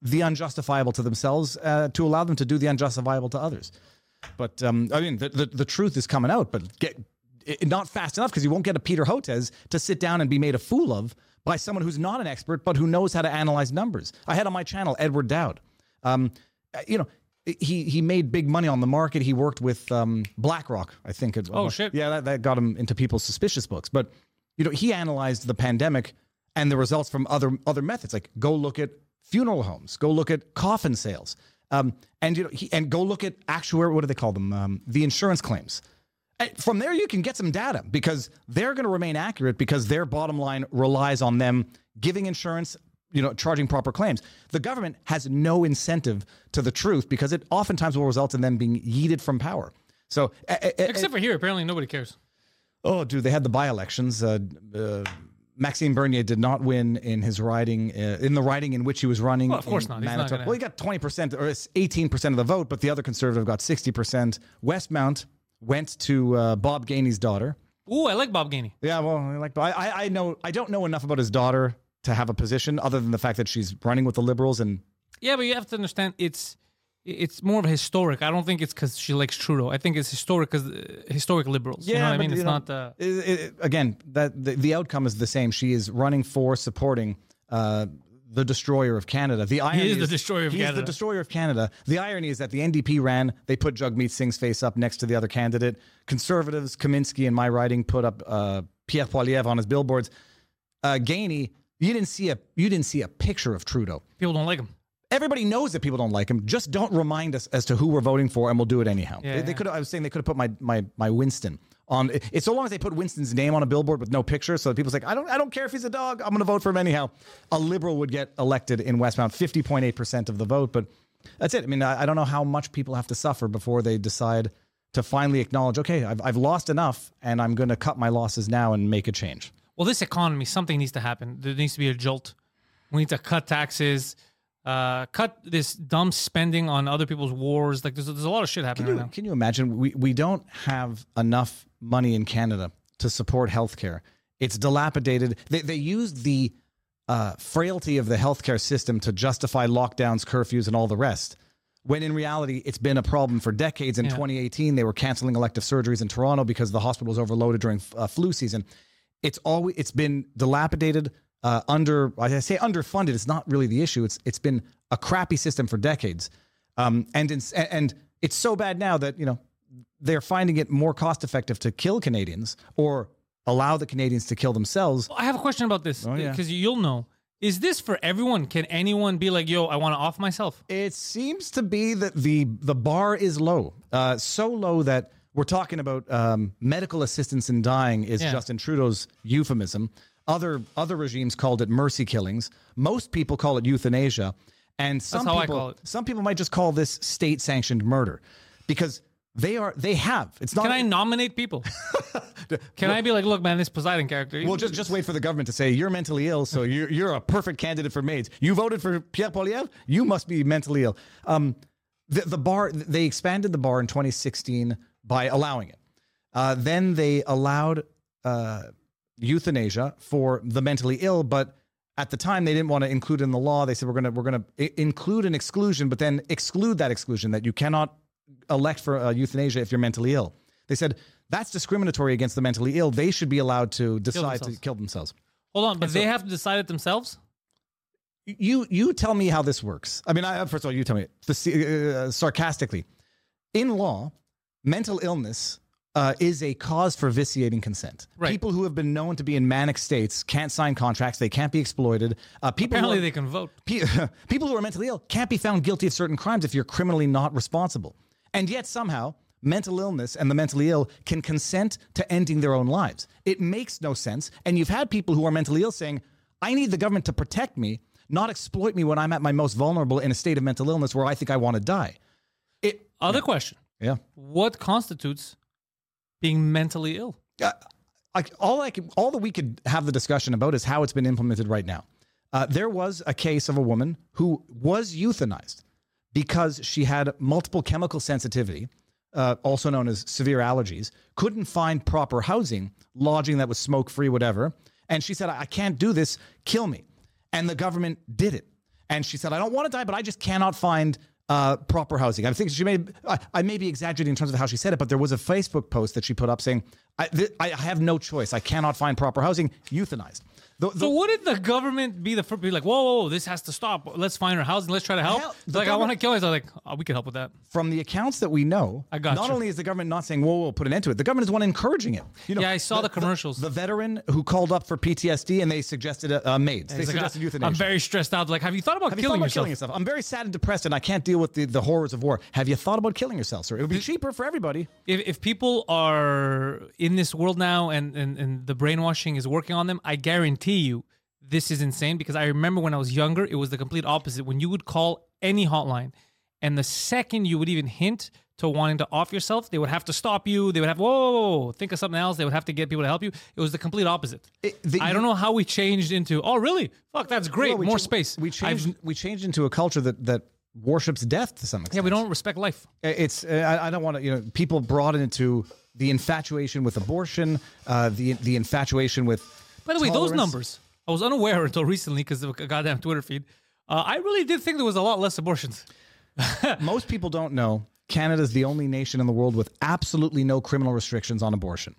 the unjustifiable to themselves uh, to allow them to do the unjustifiable to others. But um, I mean, the, the, the truth is coming out, but get it, not fast enough because you won't get a Peter Hotez to sit down and be made a fool of by someone who's not an expert but who knows how to analyze numbers. I had on my channel Edward Dowd. Um, you know, he he made big money on the market. He worked with um, BlackRock, I think. It, Oh, shit. Yeah, that, that got him into people's suspicious books. But you know, he analyzed the pandemic and the results from other other methods. Like go look at funeral homes, go look at coffin sales, um, and you know, he, and go look at actuary. What do they call them? Um, the insurance claims. And from there, you can get some data because they're going to remain accurate because their bottom line relies on them giving insurance, you know, charging proper claims. The government has no incentive to the truth because it oftentimes will result in them being yeeted from power. So, a- a- Except for here, apparently nobody cares. oh, dude, they had the by-elections. Uh, uh, Maxime Bernier did not win in his riding, uh, in the riding in which he was running. Well, of course in not. Not Manitoba. gonna- Well, he got 20% or 18% of the vote, but the other conservative got 60%. Westmount went to uh, Bob Gainey's daughter. Ooh, I like Bob Gainey. Yeah, well, I like I I know I don't know enough about his daughter to have a position other than the fact that she's running with the liberals and Yeah, but you have to understand it's it's more of a historic. I don't think it's because she likes Trudeau. I think it's historic because uh, historic liberals. you know what I mean? It's know, not. Uh, it- it- again that the, the outcome is the same. She is running for supporting uh, the destroyer of Canada. The irony is the destroyer of he is Canada. the destroyer of Canada. The irony is that the NDP ran. They put Jagmeet Singh's face up next to the other candidate. Conservatives, Kaminski and my writing put up uh, Pierre Poilievre on his billboards. Uh, Gainey, you didn't see a you didn't see a picture of Trudeau. people don't like him. Everybody knows that people don't like him. Just don't remind us as to who we're voting for, and we'll do it anyhow. Yeah, they, they could. I was saying they could have put my my my Winston on. It's so long as they put Winston's name on a billboard with no picture, so that people's like, I don't I don't care if he's a dog. I'm going to vote for him anyhow. A liberal would get elected in Westmount, fifty point eight percent of the vote, but that's it. I mean, I, I don't know how much people have to suffer before they decide to finally acknowledge, okay, I've I've lost enough, and I'm going to cut my losses now and make a change. Well, this economy, something needs to happen. There needs to be a jolt. We need to cut taxes, uh, cut this dumb spending on other people's wars. Like there's, there's a lot of shit happening Can right you, now. can you imagine? We, we don't have enough money in Canada to support healthcare. It's dilapidated. They, they used the uh, frailty of the healthcare system to justify lockdowns, curfews, and all the rest. When in reality, it's been a problem for decades. In 2018, they were canceling elective surgeries in Toronto because the hospital was overloaded during uh, flu season. It's always it's been dilapidated, uh, under I say underfunded. It's not really the issue. It's it's been a crappy system for decades, um, and in, and it's so bad now that you know they're finding it more cost effective to kill Canadians or allow the Canadians to kill themselves. I have a question about this Oh, yeah. because you'll know. Is this for everyone? Can anyone be like, yo, I want to off myself? It seems to be that the the bar is low, uh, so low that we're talking about um, medical assistance in dying is Yeah. Justin Trudeau's euphemism. Other other regimes called it mercy killings. Most people call it euthanasia, and some I people some people might just call this state sanctioned murder because they are they have. It's not. Can I nominate people? <laughs> Can I be like, look, man, this Poseidon character? Well, just just wait for the government to say you're mentally ill, so <laughs> you're you're a perfect candidate for maids. You voted for Pierre Poilievre, you must be mentally ill. Um, the the bar they expanded the bar in 2016 by allowing it. Uh, then they allowed uh, euthanasia for the mentally ill, but at the time they didn't want to include it in the law. They said we're gonna we're gonna i- include an exclusion, but then exclude that exclusion that you cannot elect for uh, euthanasia if you're mentally ill. They said that's discriminatory against the mentally ill. They should be allowed to decide to themselves. kill themselves. Hold on, but they have to decide it themselves. You you tell me how this works. I mean, I, first of all, you tell me the, uh, sarcastically. In law, mental illness uh, is a cause for vitiating consent. Right. People who have been known to be in manic states can't sign contracts. They can't be exploited. Uh, people Apparently, are- they can vote. Pe- <laughs> people who are mentally ill can't be found guilty of certain crimes if you're criminally not responsible. And yet, somehow, mental illness and the mentally ill can consent to ending their own lives. It makes no sense. And you've had people who are mentally ill saying, I need the government to protect me, not exploit me when I'm at my most vulnerable in a state of mental illness where I think I want to die. It, Other question: yeah. What constitutes being mentally ill? uh, all I could, all that we could have the discussion about is how it's been implemented right now. Uh, there was a case of a woman who was euthanized because she had multiple chemical sensitivity, uh, also known as severe allergies, couldn't find proper housing, lodging that was smoke free, whatever. And she said, I can't do this, kill me. And the government did it. And she said, I don't want to die, but I just cannot find uh, proper housing. I think she may, I, I may be exaggerating in terms of how she said it, but there was a Facebook post that she put up saying, I, th- I have no choice. I cannot find proper housing, euthanized. The, the- So wouldn't the government be the first? Be like, whoa, whoa, whoa, this has to stop. Let's find her housing. Let's try to help. Hell, like I want to kill myself. Like oh, we can help with that. from the accounts that we know, I got not you. only is the government not saying, whoa, whoa, put an end to it, the government is the one encouraging it. You know, Yeah, I saw the commercials. The, veteran who called up for PTSD and they suggested uh, maids. They like, suggested "I- euthanasia. I'm very stressed out. Like, have you thought about Have you killing thought about yourself? killing yourself? I'm very sad and depressed, and I can't deal with the, the horrors of war. Have you thought about killing yourself, sir? It would be cheaper for everybody. if, if people are in this world now and, and, and the brainwashing is working on them, I guarantee you this is insane because I remember when I was younger, it was the complete opposite. When you would call any hotline, and the second you would even hint to wanting to off yourself, they would have to stop you. They would have, whoa, whoa, whoa, think of something else. They would have to get people to help you. It was the complete opposite. It- the- I don't know how we changed into, oh, really? Fuck, that's great. Well, we More cha- space. We I've- changed. We changed into a culture that that worships death to some extent. yeah, we don't respect life. It's. Uh, I, I don't want to. You know, people brought it into the infatuation with abortion, uh, the the infatuation with. By the way, those numbers, I was unaware until recently because of a goddamn Twitter feed. Uh, I really did think there was a lot less abortions. <laughs> Most people don't know Canada is the only nation in the world with absolutely no criminal restrictions on abortion.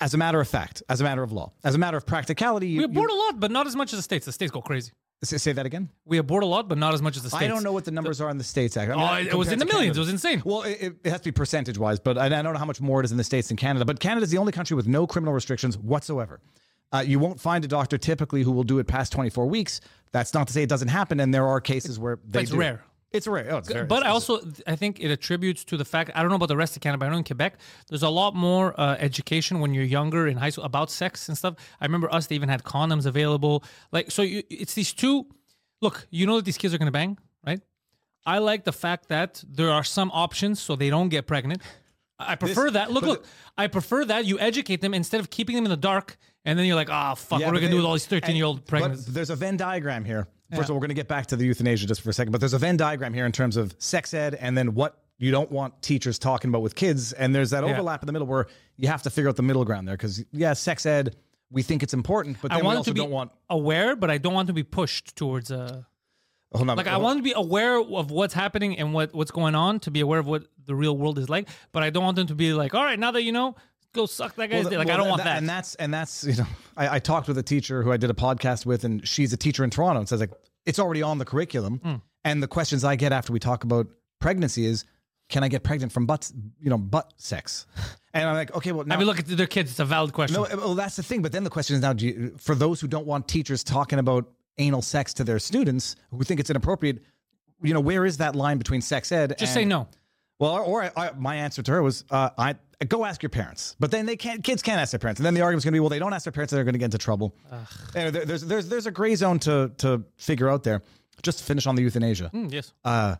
As a matter of fact, as a matter of law, as a matter of practicality, you, We abort a lot, but not as much as the states. The states go crazy. say, say that again. We abort a lot, but not as much as the states. I don't know what the numbers are in the states. Actually. I mean, Oh, it was in the millions. Canada. It was insane. Well, it, it has to be percentage wise, but I, I don't know how much more it is in the states than Canada. But Canada is the only country with no criminal restrictions whatsoever. Uh, you won't find a doctor typically who will do it past 24 weeks. That's not to say it doesn't happen, and there are cases where they it's do rare. It's rare. Oh, it's very, But I also I think it attributes to the fact I don't know about the rest of Canada, but I know in Quebec there's a lot more uh, education when you're younger in high school about sex and stuff. I remember us; they even had condoms available. Like so, you, it's these two. Look, you know that these kids are gonna bang, right? I like the fact that there are some options so they don't get pregnant. I prefer that. Look, look, I prefer that you educate them instead of keeping them in the dark, and then you're like, oh fuck, Yeah, what are we gonna do with all these 13 year old pregnant? There's a Venn diagram here. First of all, we're going to get back to the euthanasia just for a second, but there's a Venn diagram here in terms of sex ed and then what you don't want teachers talking about with kids. And there's that overlap in the middle where you have to figure out the middle ground there because, yeah, sex ed, we think it's important, but I then we want to be want. aware, but I don't want to be pushed towards a. Hold on. Like I hold on. want to be aware of what's happening and what what's going on to be aware of what the real world is like. But I don't want them to be like, all right, now that you know, go suck that guy's Well, dick. Like well, I don't want that. And that's and that's you know, I, I talked with a teacher who I did a podcast with, and she's a teacher in Toronto, and says like it's already on the curriculum. Hmm. And the questions I get after we talk about pregnancy is, can I get pregnant from butt, you know, butt sex? <laughs> And I'm like, okay, well, now, I mean, look at their kids. It's a valid question. no, well, that's the thing. But then the question is now, do you, for those who don't want teachers talking about anal sex to their students who think it's inappropriate. You know, where is that line between sex ed? Just and, say no. Well, or, or I, I, my answer to her was, uh, I go ask your parents. But then they can't. Kids can't ask their parents, and then the argument's going to be, well, they don't ask their parents, and they're going to get into trouble. There- there's there's there's a gray zone to to figure out there. Just to finish on the euthanasia. Mm, yes. Uh,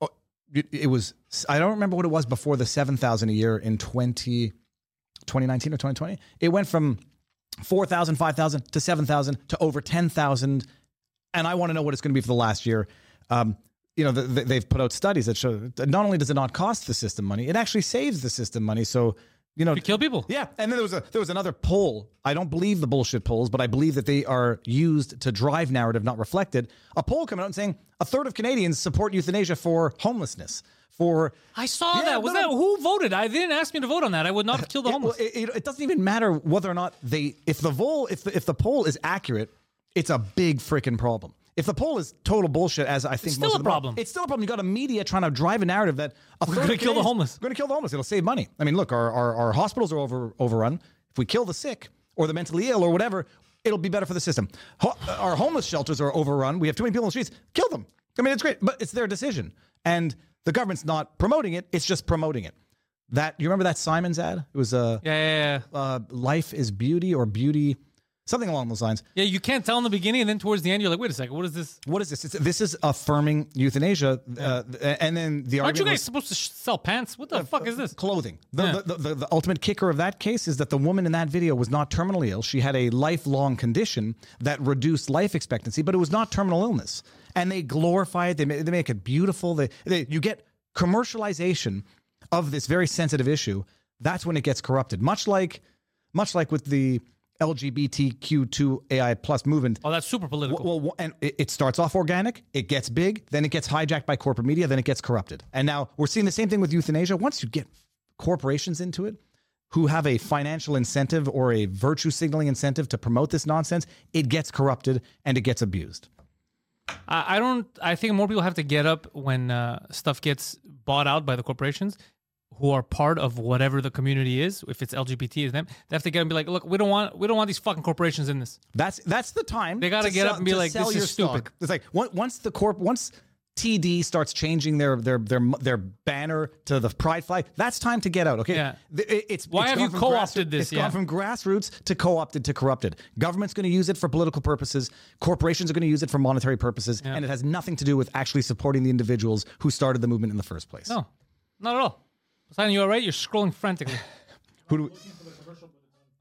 oh, it, it was. I don't remember what it was before the seven thousand a year in 20, 2019 or twenty twenty. It went from 4,000, 5,000 to 7,000 to over 10,000. And I want to know what it's going to be for the last year. Um, you know, the, the, they've put out studies that show that not only does it not cost the system money, it actually saves the system money. So, you know, You kill people. yeah, and then there was a there was another poll. I don't believe the bullshit polls, but I believe that they are used to drive narrative, not reflected. A poll coming out and saying a third of Canadians support euthanasia for homelessness. For I saw Yeah, that. Was that who voted? I they didn't ask me to vote on that. I would not have killed the <laughs> it, homeless. it, it- it doesn't even matter whether or not they if the poll if the, if the poll is accurate, it's a big freaking problem. If the poll is total bullshit, as I think still most a of them are, problem. it's still a problem. You got a media trying to drive a narrative that a third gonna kill the homeless. We're going to kill the homeless. It'll save money. I mean, look, our, our, our hospitals are over overrun. If we kill the sick or the mentally ill or whatever, it'll be better for the system. Ho- our homeless shelters are overrun. We have too many people in the streets. Kill them. I mean, it's great, but it's their decision, and the government's not promoting it. It's just promoting it. That you remember that Simons ad? It was uh, yeah, yeah, yeah. uh, life is beauty or beauty, something along those lines. Yeah, you can't tell in the beginning, and then towards the end, you're like, wait a second, what is this? What is this? It's, this is affirming euthanasia, uh, and then the argument. Aren't you guys was supposed to sh- sell pants? What the fuck is this? clothing. The, Yeah. the, the, the ultimate kicker of that case is that the woman in that video was not terminally ill. She had a lifelong condition that reduced life expectancy, but it was not terminal illness. And they glorify it. They, ma- they make it beautiful. They, they you get commercialization of this very sensitive issue. That's when it gets corrupted. Much like, much like with the LGBTQ2 AI plus movement. Oh, that's super political. Well, well, and it it starts off organic, it gets big, then it gets hijacked by corporate media, then it gets corrupted. And now we're seeing the same thing with euthanasia. Once you get corporations into it who have a financial incentive or a virtue signaling incentive to promote this nonsense, it gets corrupted and it gets abused. I, I don't. I think more people have to get up when uh, stuff gets bought out by the corporations, who are part of whatever the community is. If it's LGBT, is them. They have to get up and be like, look, we don't want, we don't want these fucking corporations in this. That's that's the time. They gotta to get up and be like, sell "This is stupid." stock. It's like once the corp once TD starts changing their their their their banner to the pride flag. That's time to get out. Okay. Yeah. It- it's Why it's have you co-opted this? It's Yeah. gone from grassroots to co-opted to corrupted. Government's going to use it for political purposes. Corporations are going to use it for monetary purposes, and it has nothing to do with actually supporting the individuals who started the movement in the first place. No, not at all. Simon, you all right? You're scrolling frantically. <laughs> Who do we,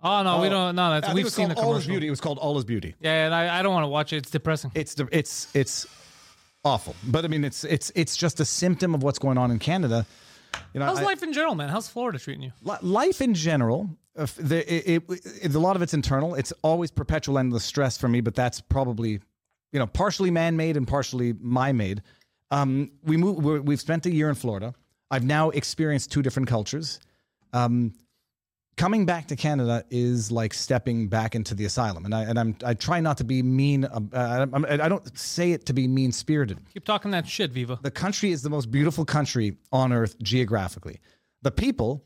Oh no, we don't. No, that's I think it we've was seen the called All is commercial. Beauty. It was called All is Beauty. Yeah, and I, I don't want to watch it. It's depressing. it's the- it's it's awful. But I mean, it's it's it's just a symptom of what's going on in Canada. You know, How's I- life in general, man? How's Florida treating you? li- life in general. If the, it, it, it- a lot of it's internal. It's always perpetual endless stress for me, but that's probably you know partially man made and partially my made. Um, we move. We're, we've spent a year in Florida. I've now experienced two different cultures. Um, coming back to Canada is like stepping back into the asylum, and I and I'm I try not to be mean. Uh, I'm, I don't say it to be mean spirited. Keep talking that shit, Viva. The country is the most beautiful country on earth geographically. The people,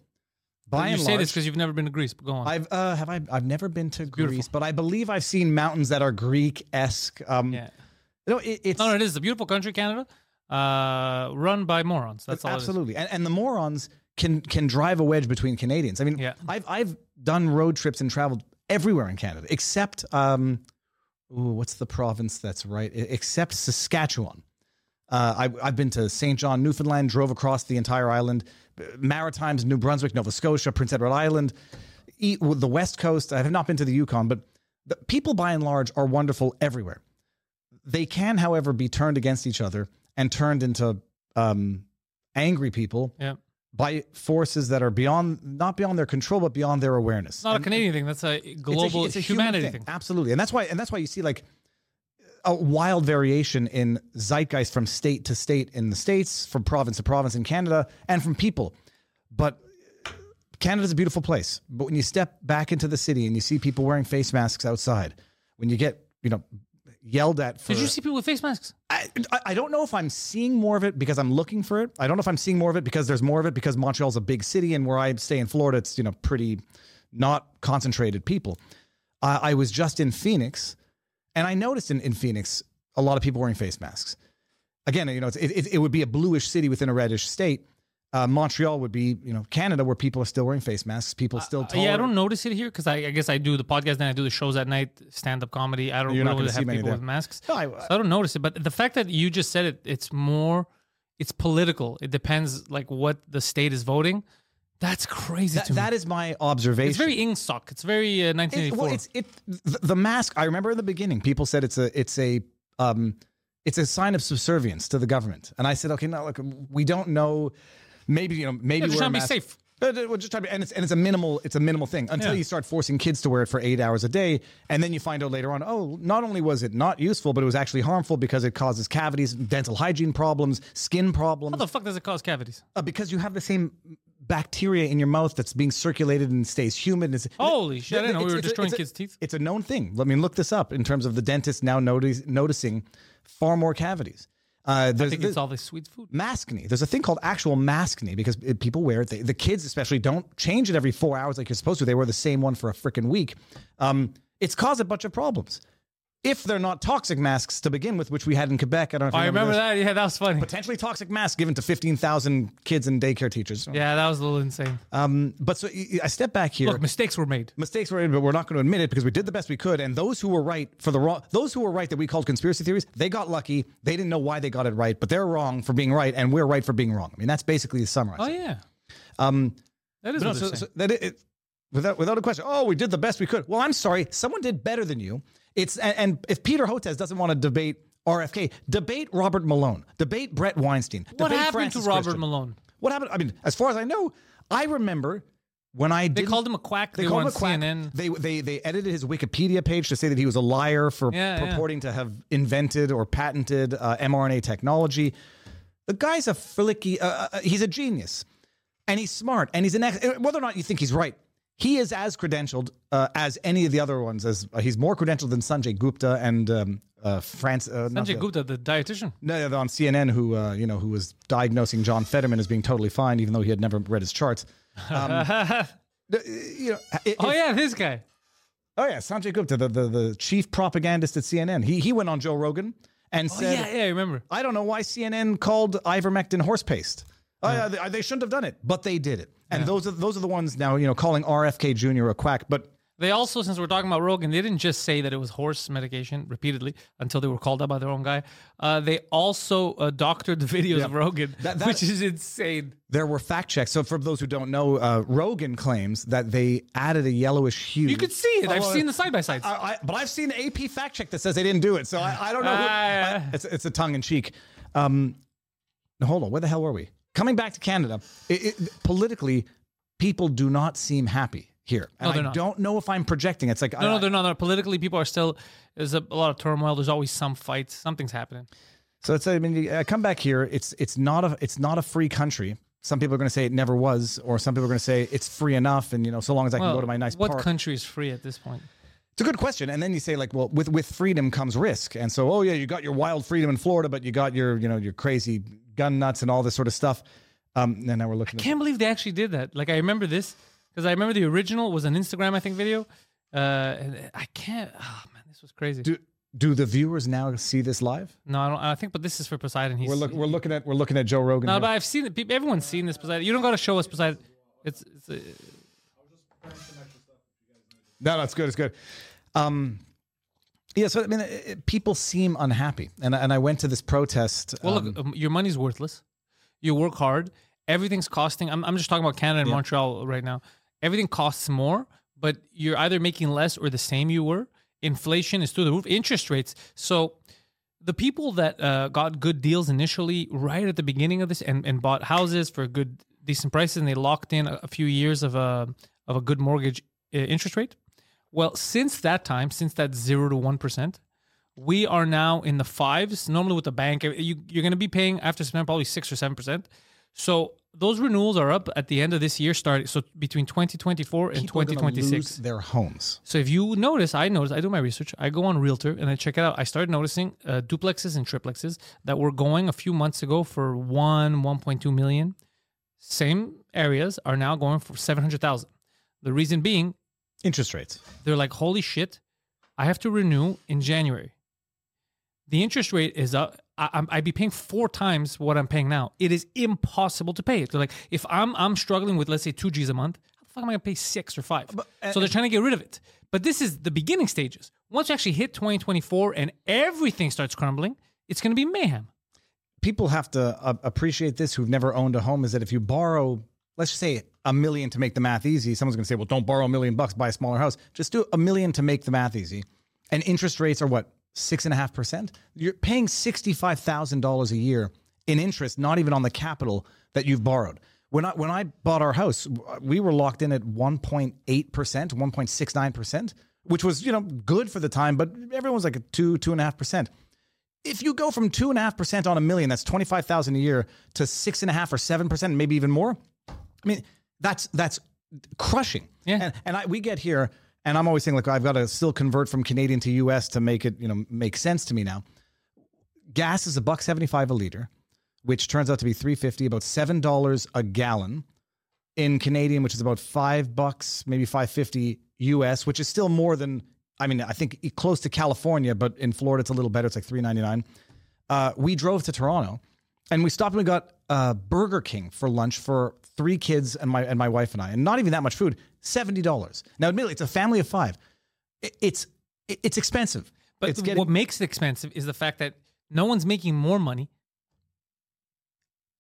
by you and say large, this because you've never been to Greece. But go on. I've uh, have I I've never been to Greece, but I believe I've seen mountains that are Greek esque. Um, yeah. you know, it, it's No, no, it is a beautiful country, Canada, uh, run by morons. That's all. It is. absolutely, and, and the morons can can drive a wedge between Canadians. I mean, Yeah. I've I've done road trips and traveled everywhere in Canada except um, ooh, what's the province that's right? Except Saskatchewan. Uh, I, I've been to St. John, Newfoundland, drove across the entire island, Maritimes, New Brunswick, Nova Scotia, Prince Edward Island, e- the West Coast. I have not been to the Yukon, but the people by and large are wonderful everywhere. They can, however, be turned against each other and turned into um, angry people Yeah. by forces that are beyond, not beyond their control, but beyond their awareness. It's not a Canadian thing. That's a It's a- global it's a human humanity thing. Absolutely, and that's why, and that's why you see like a wild variation in zeitgeist from state to state in the states, from province to province in Canada, and from people. But Canada's a beautiful place. But when you step back into the city and you see people wearing face masks outside, when you get you know yelled at for Did you see people with face masks? I, don't know if I'm seeing more of it because I'm looking for it. I don't know if I'm seeing more of it because there's more of it because Montreal's a big city and where I stay in Florida, it's you know pretty not concentrated people. I was just in Phoenix, And I noticed in, in Phoenix, a lot of people wearing face masks. Again, you know, it, it would be a bluish city within a reddish state. Uh, Montreal would be, you know, Canada, where people are still wearing face masks. People still Uh, yeah, I don't notice it here because I, I guess I do the podcast, and I do the shows at night, stand up comedy. I don't You're really have people there. with masks. No, I- so I don't notice it. But the fact that you just said it, it's more, it's political. It depends like what the state is voting. That's crazy That, to me. that is my observation. It's very Ingsoc. It's very uh, It- 1984. well, it's it the, the mask. I remember in the beginning, people said it's a it's a um it's a sign of subservience to the government, and I said, okay, no, look, we don't know. Maybe you know, maybe Yeah, just wear a trying to be safe. Uh, just trying to, and it's and it's a minimal it's a minimal thing until Yeah. you start forcing kids to wear it for eight hours a day, and then you find out later on, oh, not only was it not useful, but it was actually harmful because it causes cavities, dental hygiene problems, skin problems, How the fuck does it cause cavities? uh, because you have the same bacteria in your mouth that's being circulated and stays humid. It's, Holy shit, I didn't know we were a- destroying a- kids' teeth. It's a known thing. Let me look this up in terms of the dentist now notice, noticing far more cavities. Uh, there's, I think it's all this sweet food. maskne. There's a thing called actual maskne because it, people wear it. They, the kids especially don't change it every four hours like you're supposed to. They wear the same one for a freaking week. Um, it's caused a bunch of problems. If they're not toxic masks to begin with, which we had in Quebec, I don't know if you I remember this. that. Yeah, that was funny. Potentially toxic masks given to 15,000 kids and daycare teachers. Yeah, that was a little insane. Um, but so I step back here. Look, mistakes were made. Mistakes were made, but we're not going to admit it because we did the best we could. And those who were right for the wrong, those who were right that we called conspiracy theories, they got lucky. They didn't know why they got it right, but they're wrong for being right, and we're right for being wrong. I mean, that's basically the summary. Oh yeah, Um, that is no, so, so that it, it, without without a question. Oh, we did the best we could. Well, I'm sorry, someone did better than you. It's and, and if Peter Hotez doesn't want to debate RFK, debate Robert Malone, debate Bret Weinstein. What debate happened Francis to Robert Christian. Malone? What happened? I mean, as far as I know, I remember when I They called him a quack. They, They called him a quack. CNN. They, they they edited his Wikipedia page to say that he was a liar for Yeah, yeah. purporting to have invented or patented uh, mRNA technology. The guy's a flicky. Uh, uh, he's a genius, and he's smart, and he's an ex- uh, whether or not you think he's right. He is as credentialed uh, as any of the other ones. As uh, he's more credentialed than Sanjay Gupta and um, uh, France. Uh, Sanjay the- Gupta, the dietitian. no, no, on CNN, who uh, you know, who was diagnosing John Fetterman as being totally fine, even though he had never read his charts. Um, <laughs> you know, it- Oh yeah, this guy. Oh yeah, Sanjay Gupta, the, the the chief propagandist at CNN. He he went on Joe Rogan and Oh said, yeah, yeah, I remember. "I don't know why CNN called ivermectin horse paste. Oh, yeah, they, they shouldn't have done it, but they did it." And those are those are the ones now, you know, calling RFK Jr. a quack. But They also, since we're talking about Rogan, they didn't just say that it was horse medication repeatedly until they were called out by their own guy. Uh, they also uh, doctored the videos of Rogan, That- that- which is insane. there were fact checks. So for those who don't know, uh, Rogan claims that they added a yellowish hue. You could see it. I've seen the side by sides. I, I, but I've seen AP fact check that says they didn't do it. So I, I don't know. Who, <laughs> Ah. I- it's, it's a tongue in cheek. Um, hold on. Where the hell were we? Coming back to Canada, it, it, politically, people do not seem happy here. And they're I not. don't know if I'm projecting. It's like, No, I, no, they're not. Politically, people are still. There's a, a lot of turmoil. There's always some fights. Something's happening. so it's, I mean, I come back here. It's, it's not a, it's not a free country. Some people are going to say it never was, or some people are going to say it's free enough. And, you know, so long as I can go to my nice what park. country is free at this point? It's a good question. And then you say like, well, with with freedom comes risk. And so, oh yeah, you got your wild freedom in Florida, but you got your, you know, your crazy gun nuts and all this sort of stuff. Um, and now we're looking at Can't believe they actually did that. Like I remember this because I remember the original was an Instagram, I think, video. Uh, and I can't. Oh man, this was crazy. do, do the viewers now see this live? no, I don't. I think, but this is for Poseidon. He's We're look, we're looking at we're looking at Joe Rogan. no, here. but I've seen it. Everyone's seen this Poseidon. You don't got to show us Poseidon. It's, it's uh, no, no, good. It's good. Um, yeah, so I mean, it, it- people seem unhappy, and and I went to this protest. well, um, look, um, your money's worthless. You work hard. Everything's costing. I'm, I'm just talking about Canada and Montreal right now. Everything costs more, but you're either making less or the same you were. Inflation is through the roof. Interest rates. So the people that uh, got good deals initially, right at the beginning of this, and, and bought houses for good, decent prices, and they locked in a, a few years of a of a good mortgage uh, interest rate. Well, since that time, since that zero to one percent, we are now in the fives. Normally with the bank, you, you're going to be paying after September probably six or seven percent. So those renewals are up at the end of this year, starting so between 2024 and people are 2026. lose their homes. So if you notice, I notice, I do my research. I go on Realtor and I check it out. I started noticing uh, duplexes and triplexes that were going a few months ago for one, 1.2 million. Same areas are now going for 700,000. The reason being, Interest rates. they're like, holy shit, I have to renew in January. The interest rate is up. I, I'm- I'd be paying four times what I'm paying now. It is impossible to pay it. They're like, if I'm I'm struggling with let's say two G's a month, how the fuck am I gonna pay six or five? so they're trying to get rid of it. But this is the beginning stages. Once you actually hit 2024 and everything starts crumbling, it's gonna be mayhem. people have to uh, appreciate this who've never owned a home is that if you borrow let's just say a million to make the math easy. Someone's going to say well don't borrow a million bucks buy a smaller house. Just do a million to make the math easy. And interest rates are what six and a half percent? You're paying $65000 a year in interest not even on the capital that you've borrowed. When I when I bought our house, we were locked in at 1.8%, 1.69%, which was, you know, good for the time, but everyone's like a two, two and a half percent. If you go from two and a half percent on a million, that's twenty five thousand a year, to six and a half or seven percent, maybe even more. I mean, that's that's crushing. Yeah. And, and I, we get here, and I'm always saying, like, I've got to still convert from Canadian to U.S. to make it, you know, make sense to me now. Gas is a buck seventy five a liter, which turns out to be three fifty, about seven dollars a gallon in Canadian, which is about five bucks, maybe five fifty US, which is still more than I mean, I think close to California, but in Florida it's a little better. It's like three ninety nine. Uh, we drove to Toronto, and we stopped and we got uh, Burger King for lunch for three kids and my and my wife and I, and not even that much food. Seventy dollars. Now, admittedly, it's a family of five. It- It's it's expensive, But it's getting what makes it expensive is the fact that no one's making more money.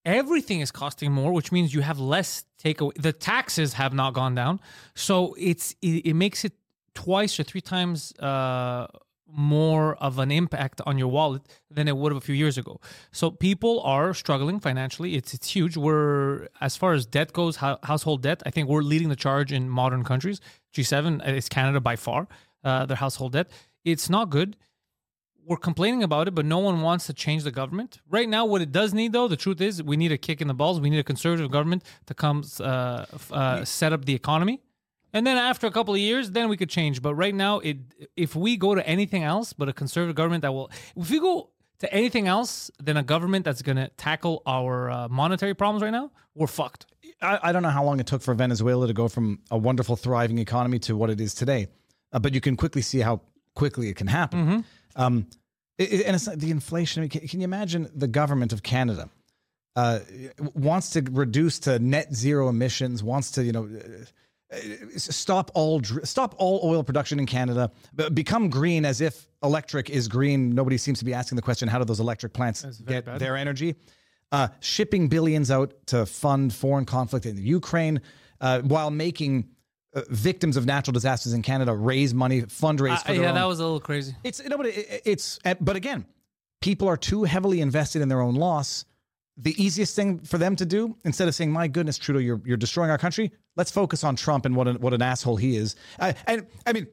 Everything is costing more, which means you have less takeaway. The taxes have not gone down, so it's it, it makes it twice or three times uh, more of an impact on your wallet than it would have a few years ago. So people are struggling financially. It's it's huge. We're as far as debt goes, hou- household debt. I think we're leading the charge in modern countries. G7 is Canada by far. Uh, their household debt. It's not good we're complaining about it, but no one wants to change the government. Right now, what it does need, though, the truth is, we need a kick in the balls. We need a conservative government to come uh, uh, set up the economy, and then after a couple of years, then we could change. But right now, it if we go to anything else but a conservative government that will, if we go to anything else than a government that's going to tackle our uh, monetary problems right now, we're fucked. I, I don't know how long it took for Venezuela to go from a wonderful, thriving economy to what it is today, uh, but you can quickly see how quickly it can happen. Um, it- it- and it's the inflation. I mean, can, can you imagine the government of Canada uh, wants to reduce to net zero emissions, wants to you know uh, stop all stop all oil production in Canada, but become green as if electric is green. Nobody seems to be asking the question: How do those electric plants get bad. their energy? Uh, shipping billions out to fund foreign conflict in the Ukraine, uh, while making uh, victims of natural disasters in Canada raise money, fundraise for Uh, their yeah, own. that was a little crazy. It's no, but it, it's uh, but again, people are too heavily invested in their own loss. The easiest thing for them to do, instead of saying, "My goodness, Trudeau, you're you're destroying our country," let's focus on Trump and what an, what an asshole he is. Uh, and I mean,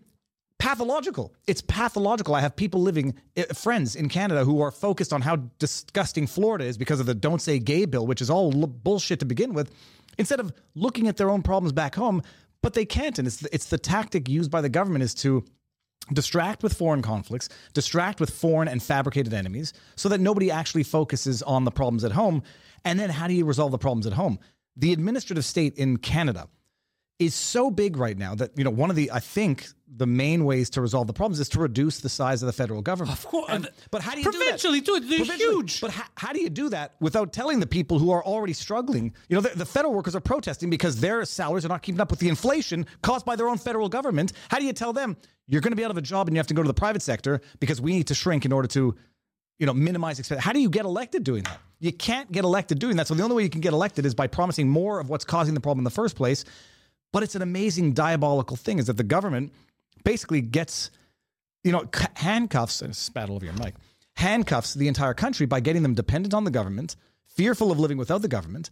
pathological. It's pathological. I have people living, uh, friends in Canada, who are focused on how disgusting Florida is because of the "Don't Say Gay" bill, which is all l- bullshit to begin with. Instead of looking at their own problems back home, but they can't, and it's the, it's the tactic used by the government is to distract with foreign conflicts, distract with foreign and fabricated enemies, so that nobody actually focuses on the problems at home. And then how do you resolve the problems at home? The administrative state in Canada is so big right now that you know one of the I think the main ways to resolve the problems is to reduce the size of the federal government. Of course. but how do you Provincially, do that? too, they're huge. But how, how do you do that without telling the people who are already struggling? You know, the, the federal workers are protesting because their salaries are not keeping up with the inflation caused by their own federal government. How do you tell them you're going to be out of a job and you have to go to the private sector because we need to shrink in order to you know, minimize expense. How do you get elected doing that? You can't get elected doing that. So the only way you can get elected is by promising more of what's causing the problem in the first place. But it's an amazing diabolical thing is that the government basically gets, you know, handcuffs and spat all over your mic, handcuffs the entire country by getting them dependent on the government, fearful of living without the government,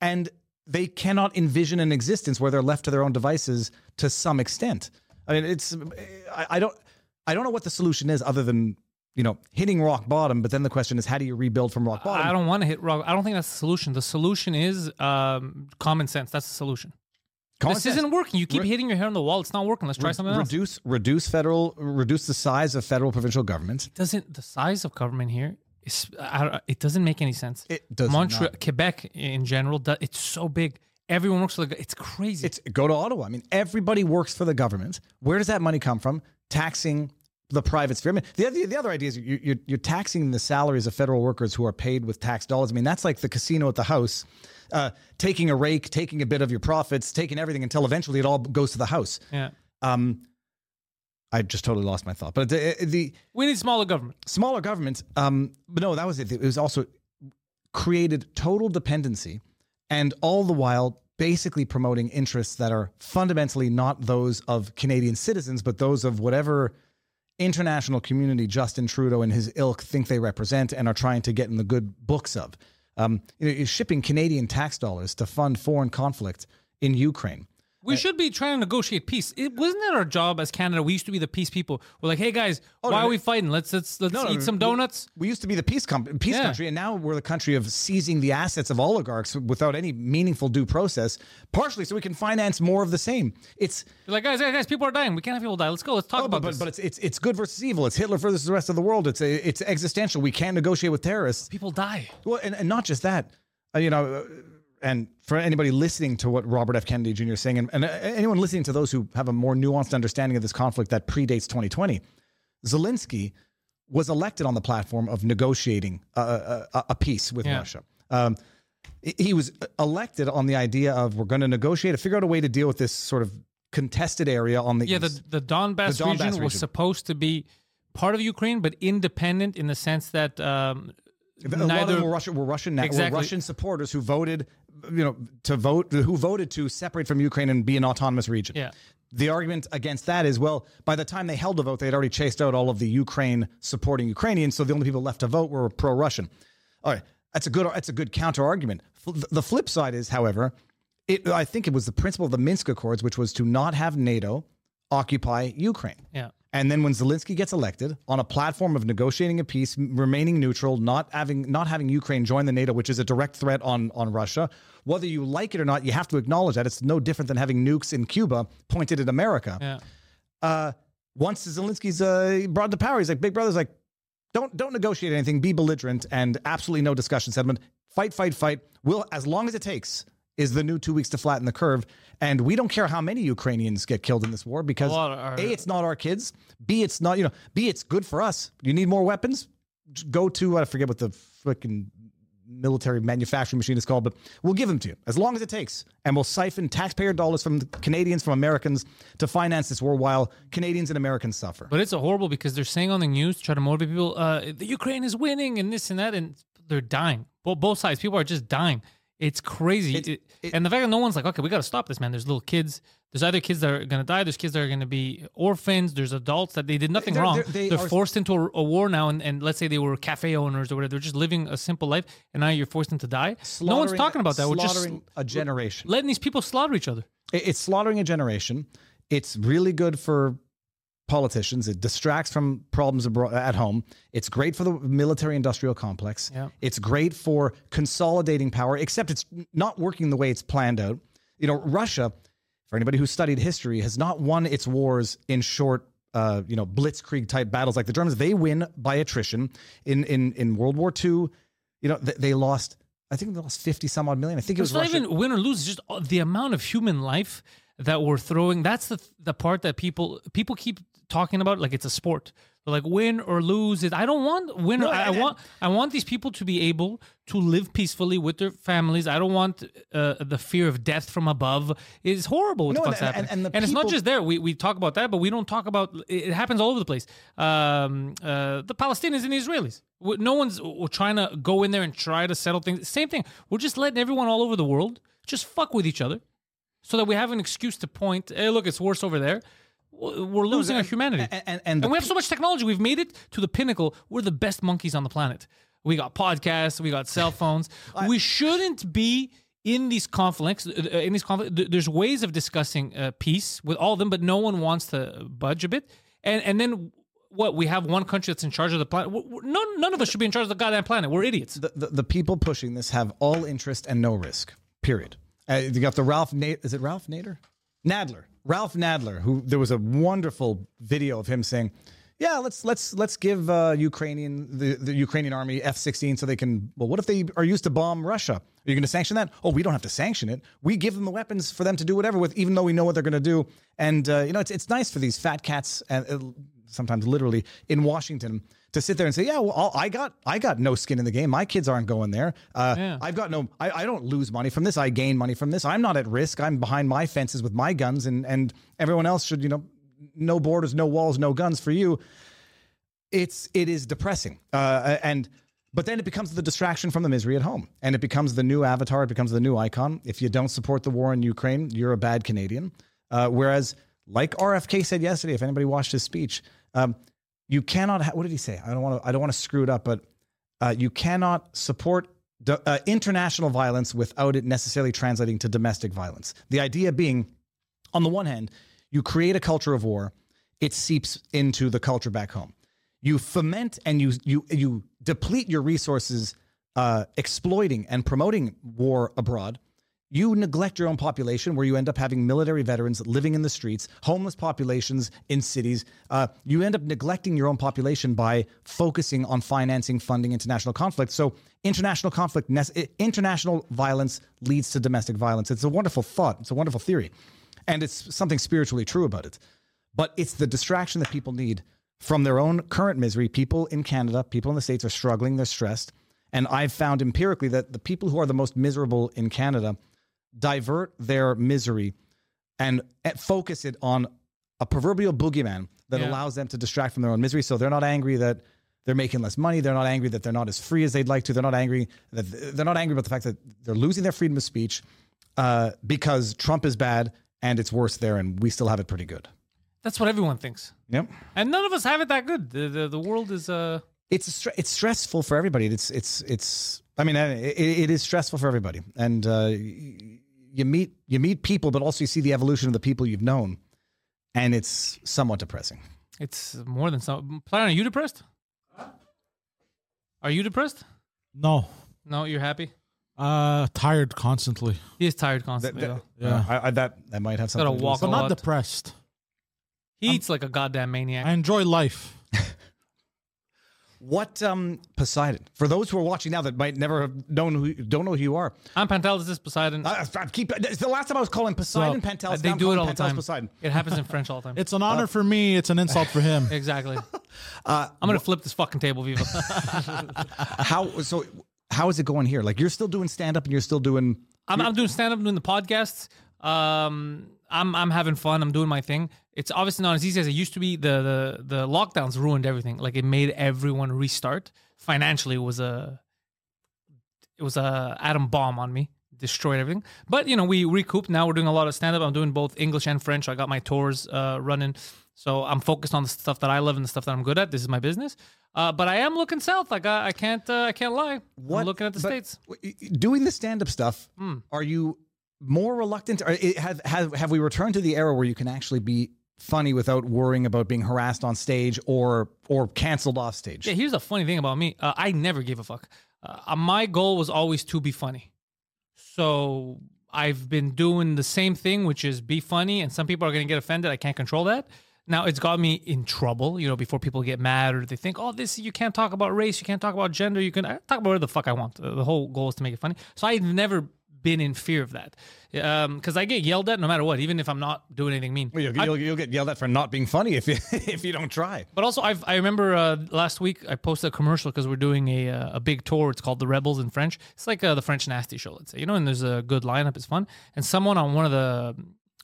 and they cannot envision an existence where they're left to their own devices to some extent. I mean, it's I, I don't I don't know what the solution is other than you know hitting rock bottom. But then the question is, how do you rebuild from rock bottom? I don't want to hit rock. I don't think that's the solution. The solution is um, common sense. That's the solution. Common this sense. isn't working. You keep hitting your head on the wall. It's not working. Let's try something else. reduce reduce federal reduce the size of federal provincial governments. Doesn't the size of government here? Is, I, it doesn't make any sense. It does Montreal, not. Quebec in general, it's so big. Everyone works for the. It's crazy. It's go to Ottawa. I mean, everybody works for the government. Where does that money come from? Taxing the private sphere. I mean, the, the, the other idea is you- you're, you're taxing the salaries of federal workers who are paid with tax dollars. I mean, that's like the casino at the house, uh, taking a rake, taking a bit of your profits, taking everything until eventually it all goes to the house. Yeah. Um, I just totally lost my thought. But the, the We need smaller government. smaller government, um, but no, that was it. It was also created total dependency and all the while basically promoting interests that are fundamentally not those of Canadian citizens, but those of whatever international community Justin Trudeau and his ilk think they represent and are trying to get in the good books of. Um, you know, you're shipping Canadian tax dollars to fund foreign conflict in Ukraine. We should be trying to negotiate peace. It wasn't that our job as Canada. We used to be the peace people. We're like, hey guys, why no, are we fighting? Let's let's let's No, no, eat some we- donuts. We used to be the peace com- peace Yeah. country, and now we're the country of seizing the assets of oligarchs without any meaningful due process. Partially, so we can finance more of the same. It's You're like, guys, guys, guys, people are dying. We can't have people die. Let's go. Let's talk oh, about but, this. but but it's it's it's good versus evil. It's Hitler versus the rest of the world. It's a, it's existential. We can't negotiate with terrorists. people die. Well, and, and not just that, uh, you know, uh, and for anybody listening to what Robert F. Kennedy Jr. is saying, and, and uh, anyone listening to those who have a more nuanced understanding of this conflict that predates 2020, Zelensky was elected on the platform of negotiating a, a, a- peace with Yeah. Russia. Um, he- was elected on the idea of we're going to negotiate to figure out a way to deal with this sort of contested area on the Yeah, the east. the Donbass, The Donbass region, was region. supposed to be part of Ukraine, but independent in the sense that um, A lot of neither. them were Russian, were Russian, were Exactly. Russian supporters who voted, you know, to vote, who voted to separate from Ukraine and be an autonomous region. Yeah. The argument against that is, well, by the time they held a vote, they had already chased out all of the Ukraine supporting Ukrainians, so the only people left to vote were pro-Russian. All right, that's a good, that's a good counter argument. The flip side is, however, it, I think it was the principle of the Minsk Accords, which was to not have NATO occupy Ukraine. yeah. And then when Zelensky gets elected on a platform of negotiating a peace, remaining neutral, not having not having Ukraine join the NATO, which is a direct threat on on Russia, whether you like it or not, you have to acknowledge that it's no different than having nukes in Cuba pointed at America. Yeah. Uh, once Zelensky's uh, brought to power, he's like, Big Brother's like, don't don't negotiate anything, be belligerent, and absolutely no discussion settlement. Fight, fight, fight. Will as long as it takes is the new two weeks to flatten the curve. And we don't care how many Ukrainians get killed in this war because A a it's not our kids. B it's not you know. B it's good for us. You need more weapons. Go to I forget what the freaking military manufacturing machine is called, but we'll give them to you as long as it takes, and we'll siphon taxpayer dollars from Canadians from Americans to finance this war while Canadians and Americans suffer. But it's a horrible because they're saying on the news to try to motivate people, uh, the Ukraine is winning and this and that, and they're dying. Both both sides, people are just dying. It's crazy. It- and the fact that no one's like, okay, we got to stop this, man. There's little kids. There's either kids that are going to die. There's kids that are going to be orphans. There's adults that they did nothing They're- wrong. they're- they are- forced into a, a war now. And, and let's say they were cafe owners or whatever. They're just living a simple life. And now you're forced them to die. No one's talking about that. We're just a generation. letting these people slaughter each other. It- It's slaughtering a generation. It's really good for politicians. It distracts from problems abro- at home. It's great for the military industrial complex. Yeah. It's great for consolidating power, except it's not working the way it's planned out. You know, Russia, for anybody who studied history, has not won its wars in short, uh, you know, blitzkrieg type battles like the Germans. They win by attrition. In in in World War II, you know, they, they lost. I think they lost fifty some odd million. I think it was not Russia. even win or lose. Just uh, the amount of human life that we're throwing. That's the the part that people people keep talking about like it's a sport. They're like win or lose. It. I don't want win. or, I, I want I want these people to be able to live peacefully with their families. I don't want uh, the fear of death from above. It's horrible what No, and- and- happening. and the it's not just there. We we talk about that, but we don't talk about. It it happens all over the place. Um, uh, the Palestinians and the Israelis. No one's uh, trying to go in there and try to settle things. Same thing. We're just letting everyone all over the world just fuck with each other, so that we have an excuse to point. Hey, look, it's worse over there. We're losing our humanity, and- and- and the we have so much technology. We've made it to the pinnacle. We're the best monkeys on the planet. We got podcasts. We got cell <laughs> phones. we shouldn't be in these conflicts. uh, uh, In these conflicts, there's ways of discussing uh, peace with all of them, but no one wants to budge a bit. And and then what? We have one country that's in charge of the planet. We're- None none of us should be in charge of the goddamn planet. We're idiots. the, the, the people pushing this have all interest and no risk. Period. Uh, you got the Ralph. Na- is it Ralph Nader? Nadler. Ralph Nadler. Who there was a wonderful video of him saying, "Yeah, let's let's let's give uh, Ukrainian the, the Ukrainian army F-16 so they can. Well, what if they are used to bomb Russia? Are you going to sanction that? Oh, we don't have to sanction it. We give them the weapons for them to do whatever with, even though we know what they're going to do. And uh, you know, it's it's nice for these fat cats and uh, sometimes literally in Washington to sit there and say, yeah, well, I'll- got I got no skin in the game. My kids aren't going there. Uh, Yeah. I've got no. I, I don't lose money from this. I gain money from this. I'm not at risk. I'm behind my fences with my guns, and and everyone else should you know, no borders, no walls, no guns for you it's it is depressing uh, and but then it becomes the distraction from the misery at home and it becomes the new avatar it becomes the new icon if you don't support the war in ukraine you're a bad canadian uh, whereas like rfk said yesterday if anybody watched his speech um, you cannot ha- what did he say i don't want to i don't want to screw it up but uh, you cannot support d- uh, international violence without it necessarily translating to domestic violence the idea being on the one hand, you create a culture of war, it seeps into the culture back home. You foment and you you you deplete your resources, uh, exploiting and promoting war abroad. You neglect your own population, where you end up having military veterans living in the streets, homeless populations in cities. Uh, you end up neglecting your own population by focusing on financing, funding international conflict. So, international conflict, international violence leads to domestic violence. It's a wonderful thought. It's a wonderful theory and it's something spiritually true about it. But it's the distraction that people need from their own current misery. People in Canada, people in the States are struggling, they're stressed. And I've found empirically that the people who are the most miserable in Canada divert their misery and focus it on a proverbial boogeyman that Yeah. allows them to distract from their own misery. So they're not angry that they're making less money. They're not angry that they're not as free as they'd like to. They're not angry that they're not angry about the fact that they're losing their freedom of speech uh, because Trump is bad and it's worse there, and we still have it pretty good. That's what everyone thinks, Yep. and none of us have it that good. The the, the world is uh It's it's stressful for everybody. It's it's it's. I mean, it, it is stressful for everybody, and uh, you meet you meet people, but also you see the evolution of the people you've known, and it's somewhat depressing. it's more than some. Plan, are you depressed? Are you depressed? No. No, you're happy. Uh, tired constantly. He is tired That, constantly. that, though. Yeah. I, I, that that might have something. Gotta to do walk with But a not lot. depressed. He eats like a goddamn maniac. I enjoy life. What um Poseidon? For those who are watching now that might never have known who don't know who you are. I'm Pantelis. This is Poseidon. I, I keep it's the last time I was calling Poseidon So, Pantelis. uh, they do it calling all the time. Poseidon. It happens in <laughs> French all the time. It's an honor for me. It's an insult for him. <laughs> exactly. <laughs> Uh, I'm gonna flip this fucking table, Viva. how so? How is it going here? Like you're still doing stand up and you're still doing. I'm, I'm doing stand up, doing the podcasts. Um, I'm I'm having fun. I'm doing my thing. It's obviously not as easy as it used to be. The the the lockdowns ruined everything. Like it made everyone restart. Financially, it was a it was a atom bomb on me. Destroyed everything. But you know, we recouped. Now we're doing a lot of stand up. I'm doing both English and French. I got my tours uh, running. So I'm focused on the stuff that I love and the stuff that I'm good at. This is my business. Uh, but I am looking south. Like I, I can't uh, I can't lie. I'm looking at the states. Doing the stand up stuff. Are you more reluctant? Or have have have we returned to the era where you can actually be funny without worrying about being harassed on stage or or canceled off stage? Yeah, here's the funny thing about me. Uh, I never gave a fuck. Uh, my goal was always to be funny. So I've been doing the same thing, which is be funny, and some people are going to get offended. I can't control that. Now it's got me in trouble, you know, before people get mad or they think, oh, this you can't talk about race, you can't talk about gender, you can I talk about whatever the fuck I want. Uh, The whole goal is to make it funny. So I've never been in fear of that because I get yelled at no matter what, even if I'm not doing anything mean. Well, You'll, you'll, you'll get yelled at for not being funny if you <laughs> if you don't try. But also, I've, I remember uh, last week I posted a commercial because we're doing a uh, a big tour. It's called The Rebels in French. It's like uh, the French Nasty Show, let's say, you know. And there's a good lineup. It's fun. And someone on one of the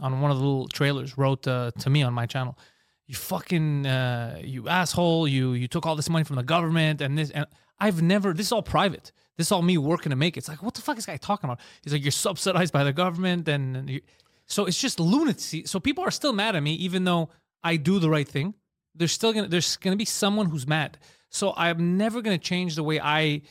on one of the little trailers wrote uh, to me on my channel, "You fucking uh, you asshole! You you took all this money from the government and this and I've never. This is all private. This is all me working to make it. It's like what the fuck is guy talking about? He's like you're subsidized by the government and. you, so it's just lunacy. So people are still mad at me, even though I do the right thing. There's still gonna there's gonna be someone who's mad. So I'm never gonna change the way I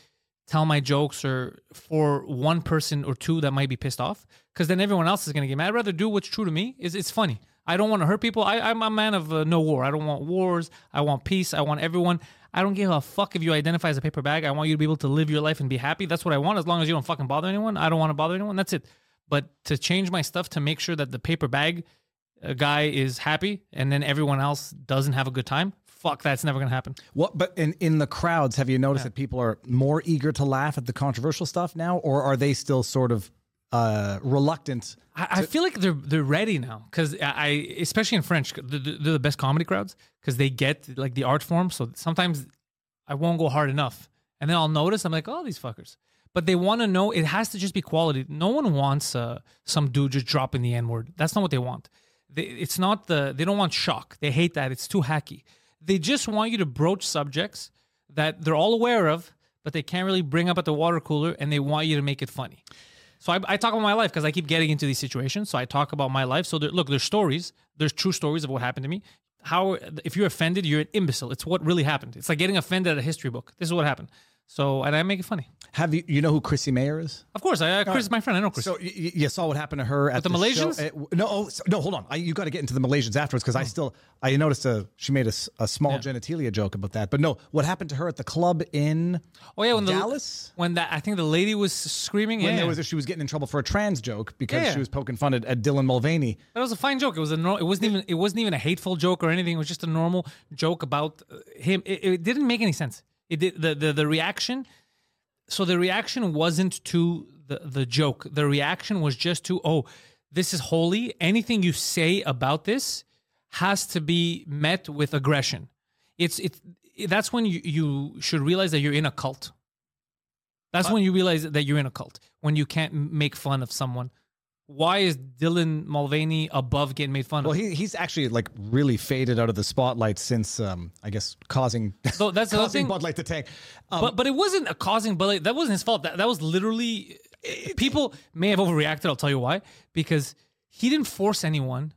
tell my jokes or for one person or two that might be pissed off because then everyone else is gonna get mad. I'd rather do what's true to me. Is it's funny. I don't want to hurt people. I, I'm a man of uh, no war. I don't want wars. I want peace. I want everyone. I don't give a fuck if you identify as a paper bag. I want you to be able to live your life and be happy. That's what I want. As long as you don't fucking bother anyone, I don't want to bother anyone. That's it. But to change my stuff to make sure that the paper bag uh, guy is happy and then everyone else doesn't have a good time, fuck, that's never gonna happen. What? But in in the crowds, have you noticed that people are more eager to laugh at the controversial stuff now, or are they still sort of uh, reluctant. I, I feel like they're they're ready now because I, I especially in French they're, they're the best comedy crowds because they get like the art form. So sometimes I won't go hard enough, and then I'll notice I'm like, oh, these fuckers. But they want to know it has to just be quality. No one wants uh, some dude just dropping the n word. That's not what they want. They, it's not the they don't want shock. They hate that. It's too hacky. They just want you to broach subjects that they're all aware of, but they can't really bring up at the water cooler, and they want you to make it funny. So I, I talk about my life because I keep getting into these situations. So I talk about my life. So there, look, there's stories. There's true stories of what happened to me. How if you're offended, you're an imbecile. It's what really happened. It's like getting offended at a history book. This is what happened. So and I make it funny. Have you you know who Chrissie Mayr is? Of course, I, uh, Chris is my friend. I know Chris. So y- y- you saw what happened to her at the show- Malaysians? uh, no, oh, so- no, hold on. I, you got to get into the Malaysians afterwards because I still I noticed a she made a, s- a small genitalia joke about that. But no, what happened to her at the club in oh yeah, when the Dallas? when that I think the lady was screaming. when yeah, there was a, she was getting in trouble for a trans joke because Yeah. she was poking fun at, at Dylan Mulvaney. That was a fine joke. It was a no, it wasn't even it wasn't even a hateful joke or anything. It was just a normal joke about uh, him. It, it didn't make any sense. It did the, the the reaction. So the reaction wasn't to the the joke. The reaction was just to oh, this is holy. Anything you say about this has to be met with aggression. It's it's that's when you you should realize that you're in a cult. That's when you realize that you're in a cult when you can't make fun of someone. Why is Dylan Mulvaney above getting made fun Well, of? Well, he, he's actually like really faded out of the spotlight since um, I guess causing So that's the <laughs> causing thing. Bud Light to tank. Um, but but it wasn't a causing Bud Light. That wasn't his fault. That that was literally people may have overreacted. I'll tell you why. Because he didn't force anyone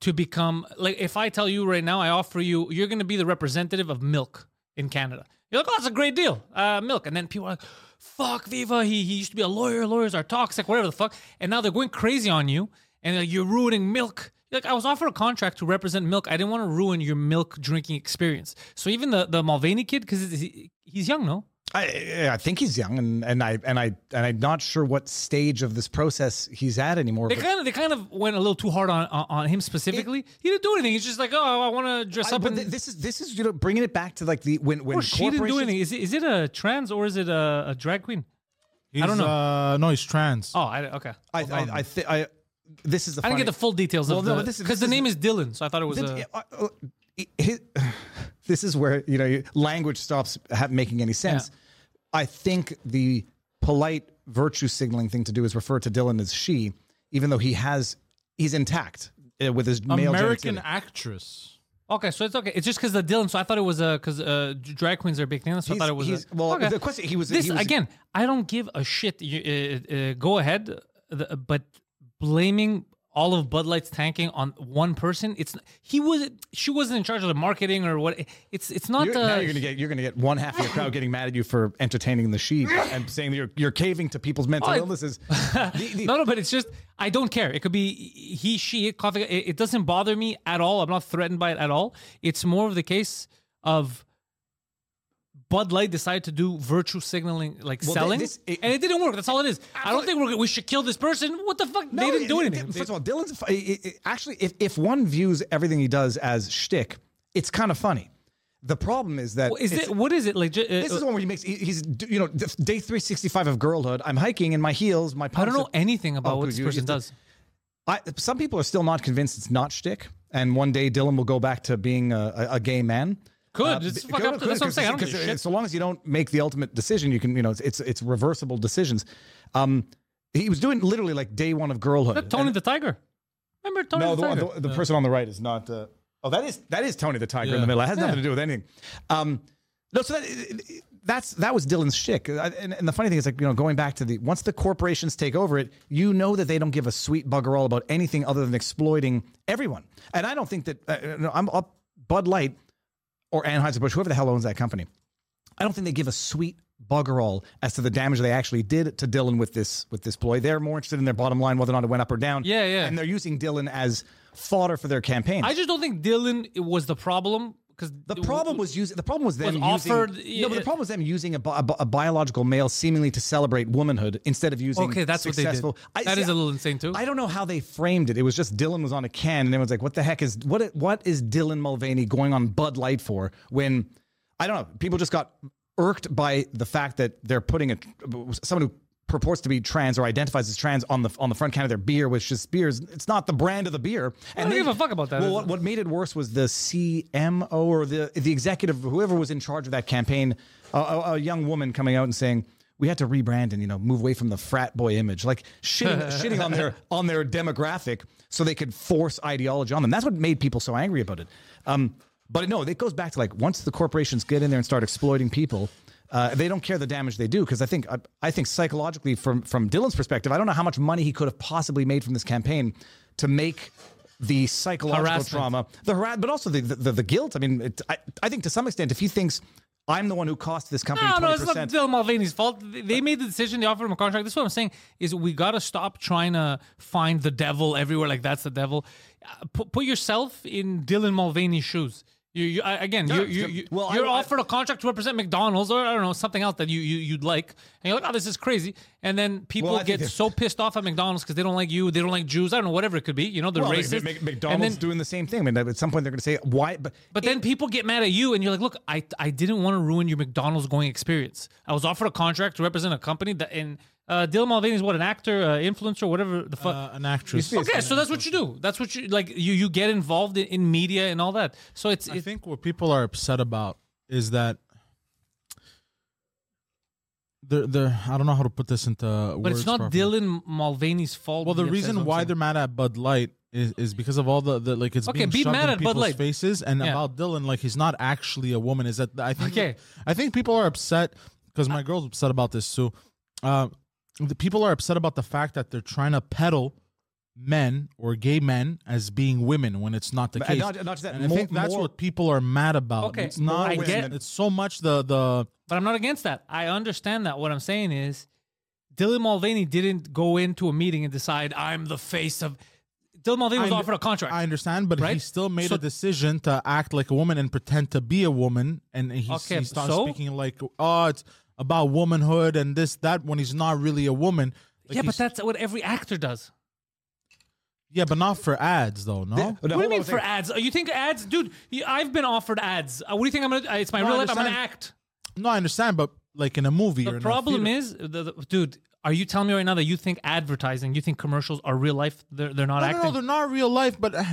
to become like. If I tell you right now, I offer you, you're going to be the representative of milk in Canada. You're like, oh, that's a great deal, uh, milk. And then people are like, fuck Viva. He he used to be a lawyer. Lawyers are toxic. Whatever the fuck. And now they're going crazy on you, and like, you're ruining milk. Like I was offered a contract to represent milk. I didn't want to ruin your milk drinking experience. So even the the Mulvaney kid, because he, he's young, no. I, I think he's young, and, and I and I and I'm not sure what stage of this process he's at anymore. They kind of they kind of went a little too hard on on, on him specifically. he didn't do anything. He's just like, oh, I want to dress I- up. but And th- this is this is you know bringing it back to like the when when she didn't do anything. Is it is it a trans or is it a, a drag queen? He's, don't know. Uh, no, he's trans. Oh, I, okay. I I I, thi- I this is the I didn't get the full details Well, of no, the this because the is- name is Dylan, so I thought it was Th- a. uh, uh, his- this is where you know language stops making any sense. I think the polite virtue signaling thing to do is refer to Dylan as she, even though he has he's intact uh, with his male American actress. Okay, so it's okay. It's just because the Dylan. So I thought it was a because uh, drag queens are a big thing. So I thought it was. he's- a, well, okay. the question he was this he was, again. I don't give a shit. You, uh, uh, go ahead, the, but blaming all of Bud Light's tanking on one person. It's he was she wasn't in charge of the marketing or what. It's it's not You're, the. now you're gonna get you're gonna get one half of your crowd getting mad at you for entertaining the sheep <laughs> and saying that you're you're caving to people's mental Oh, illnesses. <laughs> The- the- no, no, but it's just I don't care. It could be he, she, coffee. It, it doesn't bother me at all. I'm not threatened by it at all. It's more of the case of Bud Light decided to do virtue signaling, like Well, selling, this- it- and it didn't work. That's all it is. I don't think we're, we should kill this person. What the fuck? they didn't do anything. it- First of all, Dylan's it- it- actually, if if one views everything he does as shtick, it's kind of funny. The problem is that is it's- it? What is it? Like, uh, This is the one where he makes. he- He's you know day three sixty five of girlhood. I'm hiking in my heels. My I don't know are- anything about Oh, what this you- person does. I, some people are still not convinced it's not shtick, and one day Dylan will go back to being a, a, a gay man. Good. Uh, fuck up to- that's what I'm saying. I don't 'cause- give a 'cause shit. So long as you don't make the ultimate decision, you can you know it's it's, it's reversible decisions. Um, he was doing literally like day one of girlhood. Tony And- the Tiger. Remember Tony no, the the, Tiger? the, the person on the right is not. Uh, oh, that is that is Tony the Tiger in the middle. It has nothing Yeah. to do with anything. Um, no, so that that's that was Dylan's shtick. Uh, And, and the funny thing is, like you know, going back to the once the corporations take over it, you know that they don't give a sweet bugger all about anything other than exploiting everyone. And I don't think that uh, no, I'm up Bud Light or Anheuser Busch, whoever the hell owns that company. I don't think they give a sweet bugger all as to the damage they actually did to Dylan with this with this ploy. They're more interested in their bottom line, whether or not it went up or down. Yeah, yeah. And they're using Dylan as fodder for their campaign. I just don't think Dylan was the problem because the problem was using the problem was them Was using offered- no, but the problem was them using a, bi- a, bi- a biological male seemingly to celebrate womanhood instead of using Okay, that's what they did. successful. That is a little insane, too. I don't know how they framed it. It was just Dylan was on a can, and everyone's like, "What the heck is what? What is Dylan Mulvaney going on Bud Light for?" When I don't know, people just got irked by the fact that they're putting a someone who purports to be trans or identifies as trans on the on the front can of their beer, which is beers. It's not the brand of the beer. And don't they- give a fuck about that. Well, what, what made it worse was the CMO or the the executive, whoever was in charge of that campaign, a, a, a young woman coming out and saying. We had to rebrand and you know move away from the frat boy image, like shitting, <laughs> shitting on their on their demographic, so they could force ideology on them. That's what made people so angry about it. Um, but no, it goes back to like once the corporations get in there and start exploiting people, uh, they don't care the damage they do because I think I, I think psychologically from from Dylan's perspective, I don't know how much money he could have possibly made from this campaign to make the psychological Harassment. trauma, the harass, but also the the, the guilt. I mean, it, I I think to some extent, if he thinks I'm the one who cost this company No, no, twenty it's not. Dylan Mulvaney's fault. They- made the decision. They offered him a contract. This is what I'm saying: is we got to stop trying to find the devil everywhere. Like that's the devil. Uh, Put, put yourself in Dylan Mulvaney's shoes. You, you again, you're, you you, well, you're I- offered a contract to represent McDonald's or I don't know something else that you, you you'd like, and you're like, oh, this is crazy. And then people Well, get so pissed off at McDonald's because they don't like you, they don't like Jews. I don't know, whatever it could be. You know, they're Well, racist. Mc- McDonald's then- doing the same thing. I mean, at some point they're going to say why, but but then people get mad at you, and you're like, "Look, I I didn't want to ruin your McDonald's going experience. I was offered a contract to represent a company that, and uh, Dylan Mulvaney is what an actor, uh, influencer, whatever the fuck. Uh, an actress. okay, so that's what you do. That's what you like. You you get involved in, in media and all that. So it's I it, think what people are upset about is that they're, they're I don't know how to put this into words. but it's not properly. Dylan Mulvaney's fault. Well, the be upset, is reason why saying. they're mad at Bud Light is, is because of all the, the like it's Okay, being be shoved mad in at Bud Light. faces and Yeah. about Dylan like he's not actually a woman. Is that I think Okay. I think people are upset because my girl's upset about this too. Uh, the people are upset about the fact that they're trying to peddle men or gay men as being women when it's not the And uh, case. not- not just that, and I think that's more- what people are mad about. Okay, it's not. I get- It's so much the the But I'm not against that. I understand that. What I'm saying is, Dylan Mulvaney didn't go into a meeting and decide I'm the face of. Dylan Mulvaney was I- offered a contract. I understand, but he still made So- a decision to act like a woman and pretend to be a woman, and he, Okay, he starts so? speaking like, "Oh, it's about womanhood and this that," when he's not really a woman. Like yeah, but that's what every actor does. yeah, but not for ads though. No, No, What do you mean for second. ads? You think ads, dude? I've been offered ads. Uh, what do you think I'm gonna? uh, It's my No, real life. I'm gonna act. no, I understand, but like in a movie, or The in problem theater- is, the, the- dude. Are you telling me right now that you think advertising, you think commercials are real life? They're they're not no, no, acting. no, they're not real life. But uh,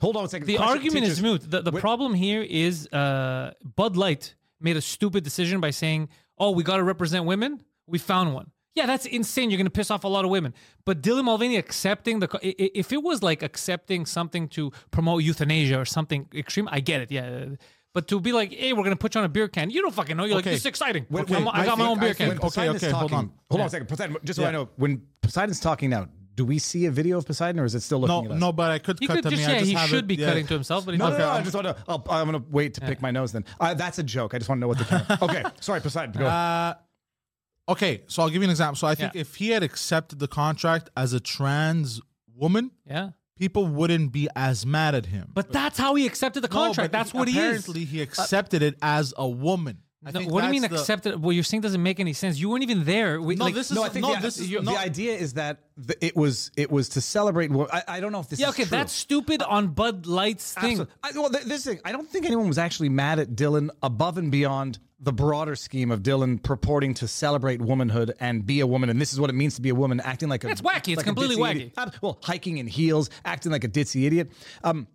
hold on a second. the Question- argument is moot. The, the problem here is uh, Bud Light made a stupid decision by saying, "Oh, we got to represent women. We found one." Yeah, that's insane. You're going to piss off a lot of women. But Dylan Mulvaney accepting the, co- i- i- if it was like accepting something to promote euthanasia or something extreme, I get it. Yeah. But to be like, hey, we're going to put you on a beer can, you don't fucking know. You're like, Okay. this is exciting. Wait, I'm- wait, I got my think- own beer I can. think- When Poseidon is okay, hold on. Hold on a second, Poseidon. Just so I know, when Poseidon's talking now, do we see a video of Poseidon, or is it still looking no, at us? no, but I could He cut could to just, me. I yeah, just say he have should it- be yeah. cutting to himself, but he No, no, doesn't. no, I just want to. I'll, I'm going to wait to pick my nose. Then uh, that's a joke. I just want to know what the. <laughs> Camera, okay, sorry, Poseidon. Go. Uh, okay, so I'll give you an example. So I think Yeah. if he had accepted the contract as a trans woman, Yeah. people wouldn't be as mad at him. But that's how he accepted the contract. but that's what he is. Apparently, he accepted it as a woman. I No, what do you mean that's the- accepted? What you're saying doesn't make any sense. You weren't even there. We, No, like, this is no, I think no, the, this is the idea is that the, it was it was to celebrate. wo- I, I don't know if this yeah, is okay, true. that's stupid on Bud Light's thing. I, well, th- this thing, I don't think anyone was actually mad at Dylan above and beyond the broader scheme of Dylan purporting to celebrate womanhood and be a woman, and this is what it means to be a woman, acting like a It's wacky. It's like a completely wacky. idiot. Well, hiking in heels, acting like a ditzy idiot. Um,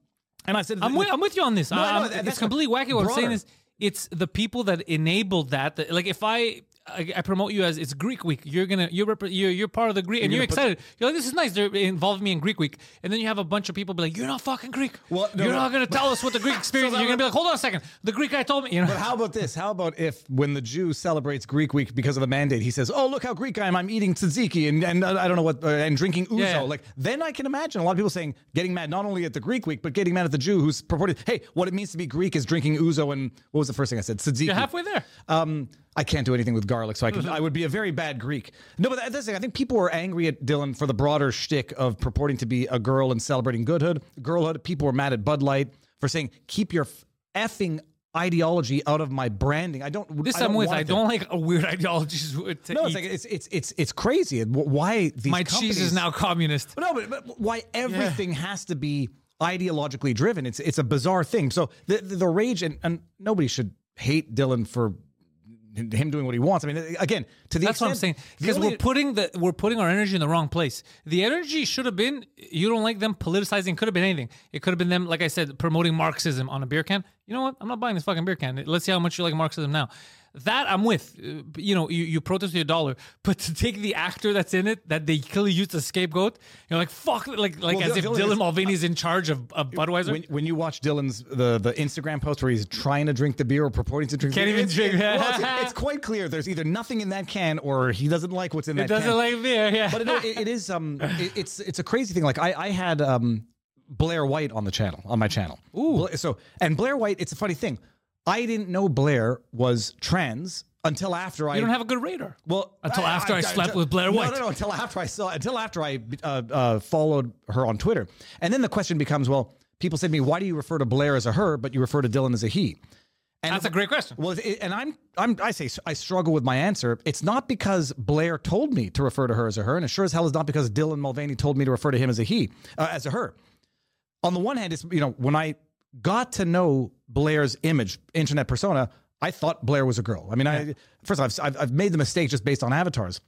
and I said, I'm with, I'm with you on this. No, I know, Um, it's that's completely wacky. What I'm saying is, it's the people that enabled that. that- like, if I, I I promote you as it's Greek week, you're gonna you're rep- you're, you're part of the Greek, and you're, put- excited. You're like, this is nice. They're involving me in Greek week, and then you have a bunch of people be like, you're not fucking Greek. Well, no, you're no, not gonna tell us what the Greek <laughs> experience. is. You're gonna be like, hold on a second. The Greek guy told me. You know. But how about this? How about if when the Jew celebrates Greek week because of the mandate, he says, "Oh, look how Greek I am! I'm eating tzatziki and and uh, I don't know what uh, and drinking ouzo." Yeah. Like then I can imagine a lot of people saying, getting mad not only at the Greek week but getting mad at the Jew who's purported, "Hey, what it means to be Greek is drinking ouzo and what was the first thing I said? Tzatziki." You're halfway there. Um, I can't do anything with garlic, so I could. <laughs> I would be a very bad Greek. No, but that- that's the thing. I think people were angry at Dylan for the broader shtick of purporting to be a girl and celebrating goodhood, girlhood. People were mad at Bud Light for saying, "Keep your effing ideology out of my branding." I don't. This I I'm with. I don't like a weird <laughs> ideologies No, it's like it's it's it's it's crazy. Why these My cheese is now communist. no, but, but why everything has to be ideologically driven? It's it's a bizarre thing. So the the, the rage and, and nobody should hate Dylan for him doing what he wants. I mean, again, to the That's what I'm saying. Because only- we're putting the we're putting our energy in the wrong place. The energy should have been you don't like them politicizing. Could have been anything. It could have been them, like I said, promoting Marxism on a beer can. You know what? I'm not buying this fucking beer can. Let's see how much you like Marxism now. That I'm with. Uh, You know, you, you protest your dollar, but to take the actor that's in it that they clearly used as scapegoat, you're like fuck, like like Well, as if Dylan Mulvaney is in charge of, of Budweiser. when, when you watch Dylan's the the Instagram post where he's trying to drink the beer or purporting to drink, Can't beer, even it's, drink. it- well, it's, <laughs> it's quite clear. There's either nothing in that can or he doesn't like what's in it that doesn't can. like beer, yeah. but no, it, it is um, it, it's it's a crazy thing. Like I I had um Blair White on the channel on my channel. Ooh, so and Blair White, it's a funny thing. I didn't know Blair was trans until after I you don't have a good radar. well, Until after I slept with Blair White. No, no, no. until after I saw, until after I uh, uh, followed her on Twitter, and then the question becomes, well, people said to me, why do you refer to Blair as a her, but you refer to Dylan as a he? And That's a great question. well, it, and I'm, I'm, I say I struggle with my answer. It's not because Blair told me to refer to her as a her, and it sure as hell is not because Dylan Mulvaney told me to refer to him as a he, uh, as a her. On the one hand, it's you know when I got to know Blair's image, internet persona, I thought Blair was a girl. I mean, I first of all, I've, I've made the mistake just based on avatars,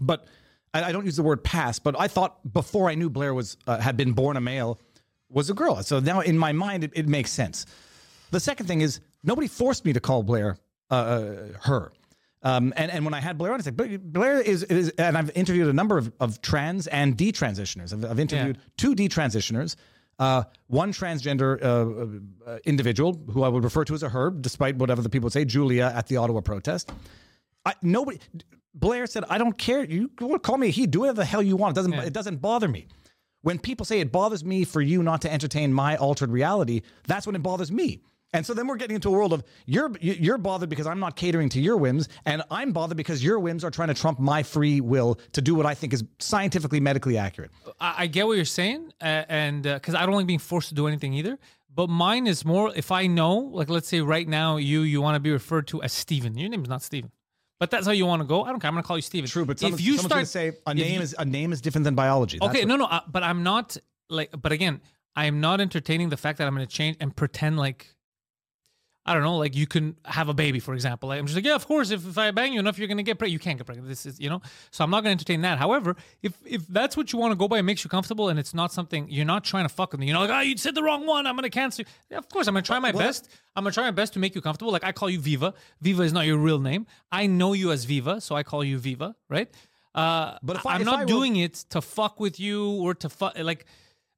but I, I don't use the word past. But I thought before I knew Blair was uh, had been born a male was a girl. So now in my mind, it, it makes sense. The second thing is nobody forced me to call Blair uh, uh, her. Um, and, and when I had Blair on, I said, but Blair is, is, and I've interviewed a number of, of trans and detransitioners. I've, I've interviewed two detransitioners, uh, one transgender uh, uh, individual who I would refer to as a herb, despite whatever the people would say, Julia at the Ottawa protest. I, nobody, Blair said, I don't care. You want to call me a he, do whatever the hell you want. It doesn't, it doesn't bother me. When people say it bothers me for you not to entertain my altered reality, that's when it bothers me. And so then we're getting into a world of you're you're bothered because I'm not catering to your whims, and I'm bothered because your whims are trying to trump my free will to do what I think is scientifically medically accurate. I, I get what you're saying, uh, and because I don't like being forced to do anything either. But mine is more if I know, like let's say right now you you want to be referred to as Steven. Your name is not Steven, but that's how you want to go. I don't care. I'm gonna call you Steven. True, but someone, if you start to say a name you- is a name is different than biology. That's okay, what- no, no, uh, but I'm not like. But again, I am not entertaining the fact that I'm gonna change and pretend like. I don't know, like you can have a baby, for example. I'm just like, yeah, of course, if, if I bang you enough, you're gonna get pregnant. You can't get pregnant. This is, you know, so I'm not gonna entertain that. However, if if that's what you want to go by it makes you comfortable, and it's not something you're not trying to fuck with me, you know, like, oh, you said the wrong one, I'm gonna cancel. you. Yeah, of course, I'm gonna try my best. I'm gonna try my best to make you comfortable. Like I call you Viva. Viva is not your real name. I know you as Viva, so I call you Viva, right? Uh, But if I- I'm if not I were- doing it to fuck with you or to fuck like.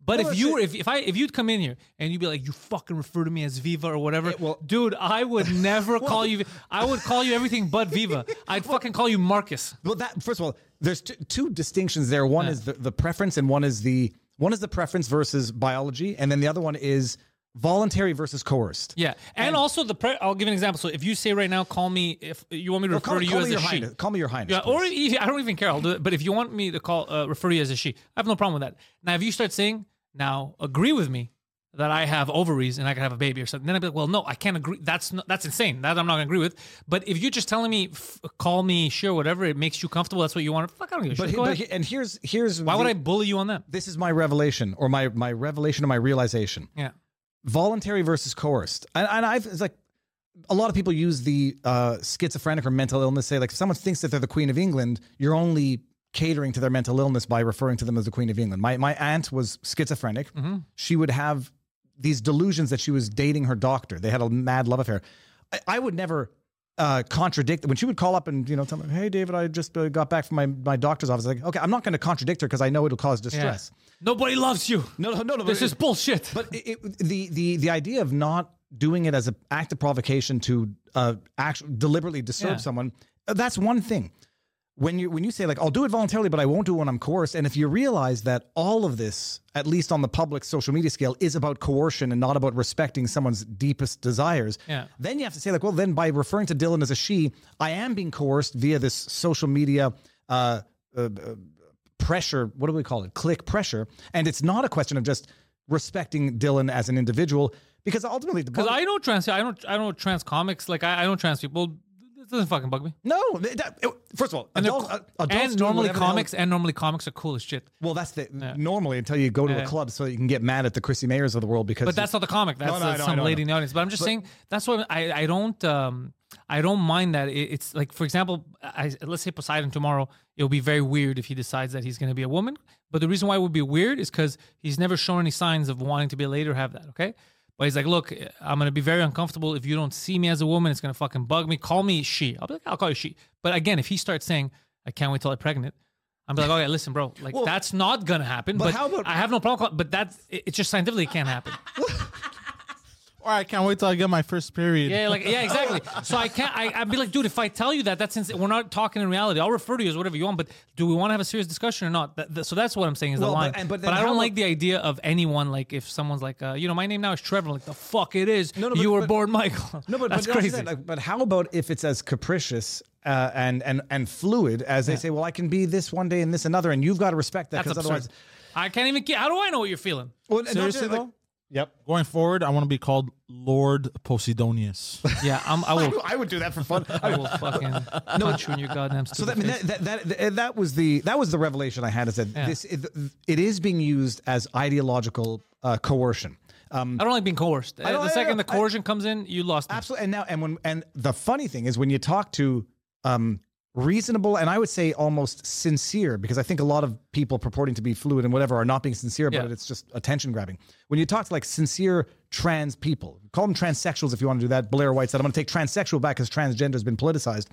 But No, if you were, if, if I if you'd come in here and you'd be like, you fucking refer to me as Viva or whatever, well- dude, I would <laughs> never call you. I would call you everything but <laughs> Viva. I'd fucking call you Marcus. Well, that first of all, there's two, two distinctions there. One is the, the preference, and one is the one is the preference versus biology, and then the other one is voluntary versus coerced. Yeah, and, also the. Pre- I'll give an example. So if you say right now, call me if you want me to refer call, to you as a she. Call me your highness. Yeah, or please. if, I don't even care. I'll do it. But if you want me to call uh, refer you as a she, I have no problem with that. Now, if you start saying now agree with me that I have ovaries and I can have a baby or something, then I'd be like, well, no, I can't agree. That's not, that's insane. That I'm not gonna agree with. But if you're just telling me, f- call me, sure, whatever, it makes you comfortable. That's what you want. To. Fuck, I don't give a but, shit. Go but ahead. and here's here's Why would I bully you on that? This is my revelation, or my my revelation, or my realization. Yeah. voluntary versus coerced. And, and I've it's like a lot of people use the uh, schizophrenic or mental illness. Say like if someone thinks that they're the Queen of England, you're only catering to their mental illness by referring to them as the Queen of England. My my aunt was schizophrenic. She would have these delusions that she was dating her doctor. They had a mad love affair. I, I would never. Uh, contradict when she would call up and you know tell me, "Hey, David, I just uh, got back from my, my doctor's office." Like, okay, I'm not going to contradict her because I know it'll cause Yeah. distress. Nobody loves you. No, no, no, no. This is bullshit. but it, it, the the the idea of not doing it as an act of provocation to uh, actually deliberately disturb Yeah. someone, uh, that's one thing. When you when you say like I'll do it voluntarily, but I won't do it when I'm coerced, and if you realize that all of this, at least on the public social media scale, is about coercion and not about respecting someone's deepest desires, Yeah. then you have to say like, well, then by referring to Dylan as a she, I am being coerced via this social media. Uh, uh, pressure what do we call it click pressure and it's not a question of just respecting dylan as an individual because ultimately the Because I know trans, I don't, I don't trans comics. Like I, I know trans people. It doesn't fucking bug me. no that- it- first of all And, they're adult, co- uh, adults and doing normally whatever the hell- comics and normally comics are cool as shit. well that's the normally until you go to a club so that you can get mad at the Chrissie Mayrs of the world because But that's not the comic. That's No, I know, I some know, I lady in the audience. But I'm just saying that's why I, I don't um I don't mind that. It, it's like, for example, I, let's say Poseidon tomorrow, it'll be very weird if he decides that he's going to be a woman. But the reason why it would be weird is because he's never shown any signs of wanting to be a lady or have that. Okay. But he's like, look, I'm gonna be very uncomfortable if you don't see me as a woman. It's gonna fucking bug me. Call me she. I'll be like, I'll call you she. But again, if he starts saying, I can't wait till I'm pregnant, I'm like, okay, listen, bro, like Well, that's not gonna happen. but But, how about- I have no problem. But that's it, it's just scientifically it can't happen. <laughs> Or I can't wait till I get my first period. Yeah, like yeah, <laughs> exactly. So I can't. I, I'd be like, dude, if I tell you that, that's ins- we're not talking in reality. I'll refer to you as whatever you want. But do we want to have a serious discussion or not? That, that- so that's what I'm saying is Well, the but- line. and- but But, I don't like the idea of anyone like if someone's like, uh, you know, my name now is Trevor. Like the fuck it is. No, no, you but- were but- born Michael. No, but <laughs> that's but, crazy. that, like, but how about if it's as capricious uh, and and and fluid as they say? Well, I can be this one day and this another, and you've got to respect that because otherwise, I can't even. Get, how do I know what you're feeling? well, Seriously just, like- though? Yep. Going forward, I want to be called Lord Posidonius. <laughs> Yeah, I'm, I will. <laughs> I would do that for fun. <laughs> I will fucking punch you in your goddamn. So that, I mean, that, that that that was the that was the revelation I had is that Yeah. this it, it is being used as ideological uh, coercion. Um, I don't like being coerced. don't- the second the I- coercion comes in, you lost. Me. absolutely, and now and when and the funny thing is when you talk to um, reasonable and I would say almost sincere because I think a lot of people purporting to be fluid and whatever are not being sincere about Yeah. it. It's just attention grabbing. When you talk to like sincere trans people, call them transsexuals if you want to do that. Blair White said, "I'm going to take transsexual back because transgender has been politicized."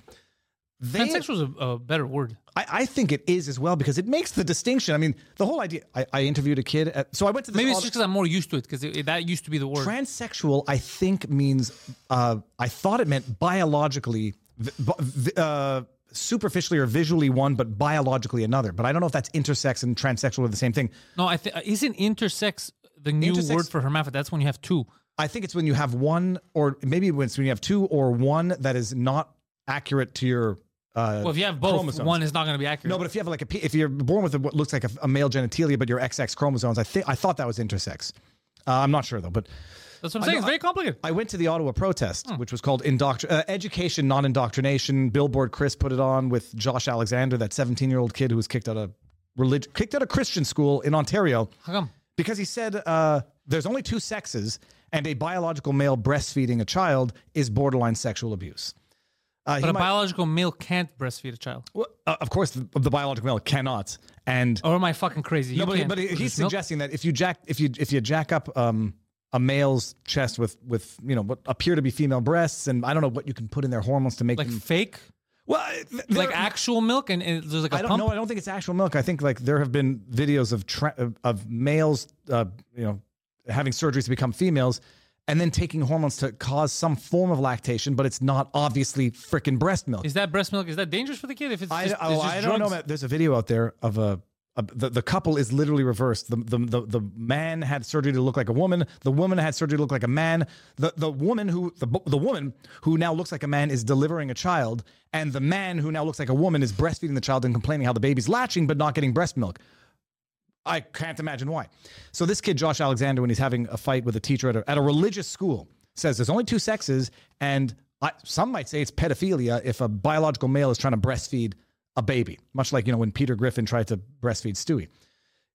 They, Transsexual is a, a better word. I, I think it is as well because it makes the distinction. I mean, the whole idea. I, I interviewed a kid. At, so I went to this Maybe it's just because I'm more used to it because that used to be the word. transsexual. I think means. Uh, I thought it meant biologically, uh, superficially or visually one, but biologically another. But I don't know if that's intersex and transsexual are the same thing. no, I think isn't intersex the new Intersex- word for hermaphrodite? That's when you have two. I think it's when you have one, or maybe when it's when you have two or one that is not accurate to your. Uh, Well, if you have both, chromosomes. one is not going to be accurate. No, but if you have like a, P- if you're born with a, what looks like a, a male genitalia, but your XX chromosomes, I think I thought that was intersex. Uh, I'm not sure though, but that's what I'm saying. know, It's very complicated. I went to the Ottawa protest, Hmm. which was called Indoctr- uh, Education, Non Indoctrination. Billboard Chris put it on with Josh Alexander, that 17 year old kid who was kicked out of relig- kicked out of Christian school in Ontario How come? because he said uh, there's only two sexes and a biological male breastfeeding a child is borderline sexual abuse. Uh, But a might- biological male can't breastfeed a child. well, uh, of course, the, the biological male cannot. And Or am I fucking crazy? You no, but, but he's this milk? suggesting that if you jack if you if you jack up um, a male's chest with with you know what appear to be female breasts and I don't know what you can put in their hormones to make like them fake, well like actual milk, and, and there's like a I don't pump. know. I don't think it's actual milk. I think like there have been videos of tra- of- males, uh, you know, having surgeries to become females, and then taking hormones to cause some form of lactation, but it's not obviously freaking breast milk. Is that breast milk? Is that dangerous for the kid? If it's I, just, oh, it's just I don't know. drugs? man. There's a video out there of a. the, the couple is literally reversed. The, the the the man had surgery to look like a woman. The woman had surgery to look like a man. The the woman who the the woman who now looks like a man is delivering a child, and the man who now looks like a woman is breastfeeding the child and complaining how the baby's latching but not getting breast milk. I can't imagine why. So this kid Josh Alexander, when he's having a fight with a teacher at a, at a religious school, says there's only two sexes, and I, some might say it's pedophilia if a biological male is trying to breastfeed a baby, much like you know when Peter Griffin tried to breastfeed Stewie.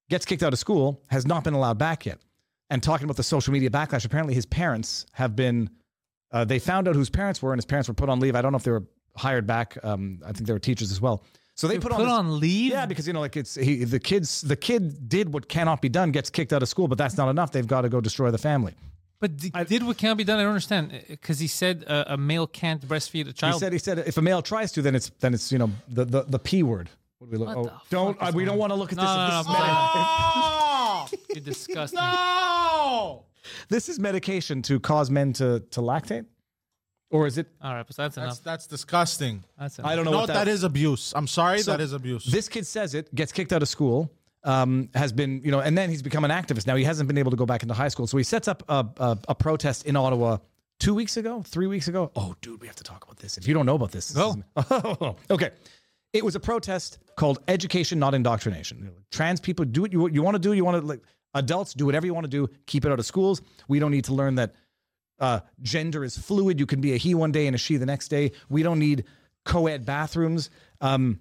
Gets kicked out of school, has not been allowed back yet. And talking about the social media backlash, apparently his parents have been. Uh, they found out whose parents were, and his parents were put on leave. I don't know if they were hired back. Um, I think they were teachers as well. So they, put, Put on, this- on leave. yeah, because you know, like it's he, the kids. The kid did what cannot be done, gets kicked out of school, but that's not enough. They've got to go destroy the family. But d- did what can't be done? I don't understand because he said uh, a male can't breastfeed a child. He child. said he said if a male tries to, then it's then it's you know the the, the p word. What do we look? What oh, the don't fuck is uh, we don't want to look at No, this. no, this, no, is no, medi- Oh <laughs> You're disgusting. no! this is medication to cause men to to lactate, or is it? All right, but that's That's enough. that's disgusting. That's enough. I don't know No, what that is abuse. I'm sorry, that is abuse. This kid says it, gets kicked out of school, um, has been, you know, and then he's become an activist. Now he hasn't been able to go back into high school. So he sets up a, a, a protest in Ottawa two weeks ago, three weeks ago. Oh, dude, we have to talk about this. If you don't know about this, this is- <laughs> okay. It was a protest called Education, Not Indoctrination. Trans people do what you, you want to do. You want to, like, adults do whatever you want to do. Keep it out of schools. We don't need to learn that uh, gender is fluid. You can be a he one day and a she the next day. We don't need co-ed bathrooms. Um,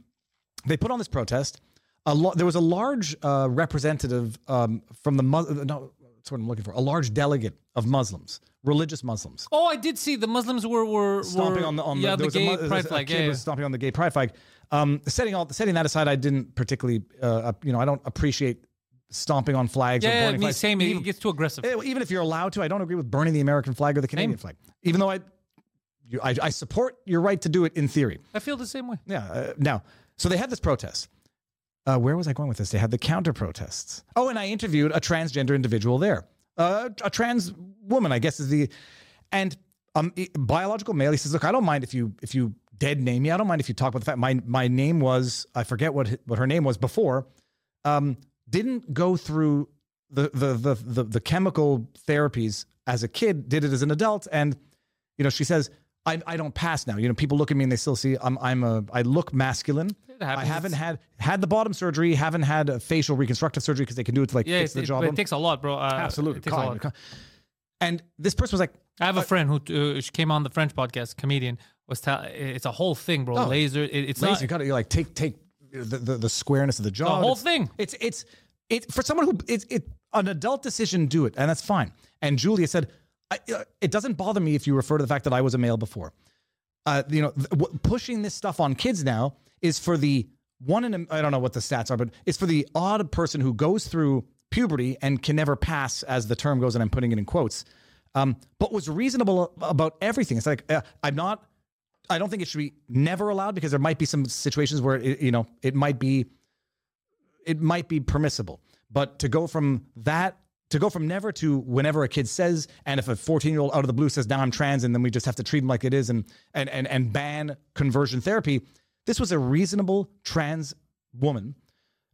they put on this protest. A lo- there was a large uh, representative um, from the Mus- no, that's what I'm looking for. A large delegate of Muslims religious Muslims. Oh, I did see the Muslims were were stomping were, on the on yeah the, the a gay mu- pride a flag. kid Yeah, yeah. was stomping on the gay pride flag. Um, setting all setting that aside, I didn't particularly, uh, you know, I don't appreciate stomping on flags or yeah, yeah, burning me flags. same. Even, It gets too aggressive. eh, even if you're allowed to, I don't agree with burning the American flag or the Canadian flag. Even though I, you, I, I support your right to do it in theory. I feel the same way. Yeah. Uh, now, so they had this protest. Uh, where was I going with this? They had the counter protests. Oh, and I interviewed a transgender individual there. Uh, a trans woman, I guess, is the and um biological male. He says, "Look, I don't mind if you if you dead name me. I don't mind if you talk about the fact my my name was I forget what what her name was before. Um, didn't go through the the the the, the chemical therapies as a kid. Did it as an adult, and you know, she says." I, I don't pass now. You know, people look at me and they still see I'm I'm a I look masculine. I haven't had had the bottom surgery, haven't had a facial reconstructive surgery because they can do it to like Yeah, fix it, the job. it takes a lot, bro. Uh, Absolutely, it takes a lot. And this person was like, I have a friend who uh, she came on the French podcast, comedian. Was tell it's a whole thing, bro. Laser. It, it's "Lazy, not you got to like take take the, the the squareness of the jaw. the whole It's- thing. It's it's it for someone who it's it an adult decision. Do it, and that's fine. And Julia said, I, "It doesn't bother me if you refer to the fact that I was a male before. Uh, you know, w- pushing this stuff on kids now is for the one in I don't know what the stats are, but it's for the odd person who goes through puberty and can never pass, as the term goes, and I'm putting it in quotes. Um, but was reasonable about everything. It's like uh, I'm not. I don't think it should be never allowed because there might be some situations where it, you know it might be it might be permissible. But to go from that to go from never to whenever a kid says, and if a 14 year old out of the blue says, now I'm trans, and then we just have to treat him like it is and and and and ban conversion therapy. This was a reasonable trans woman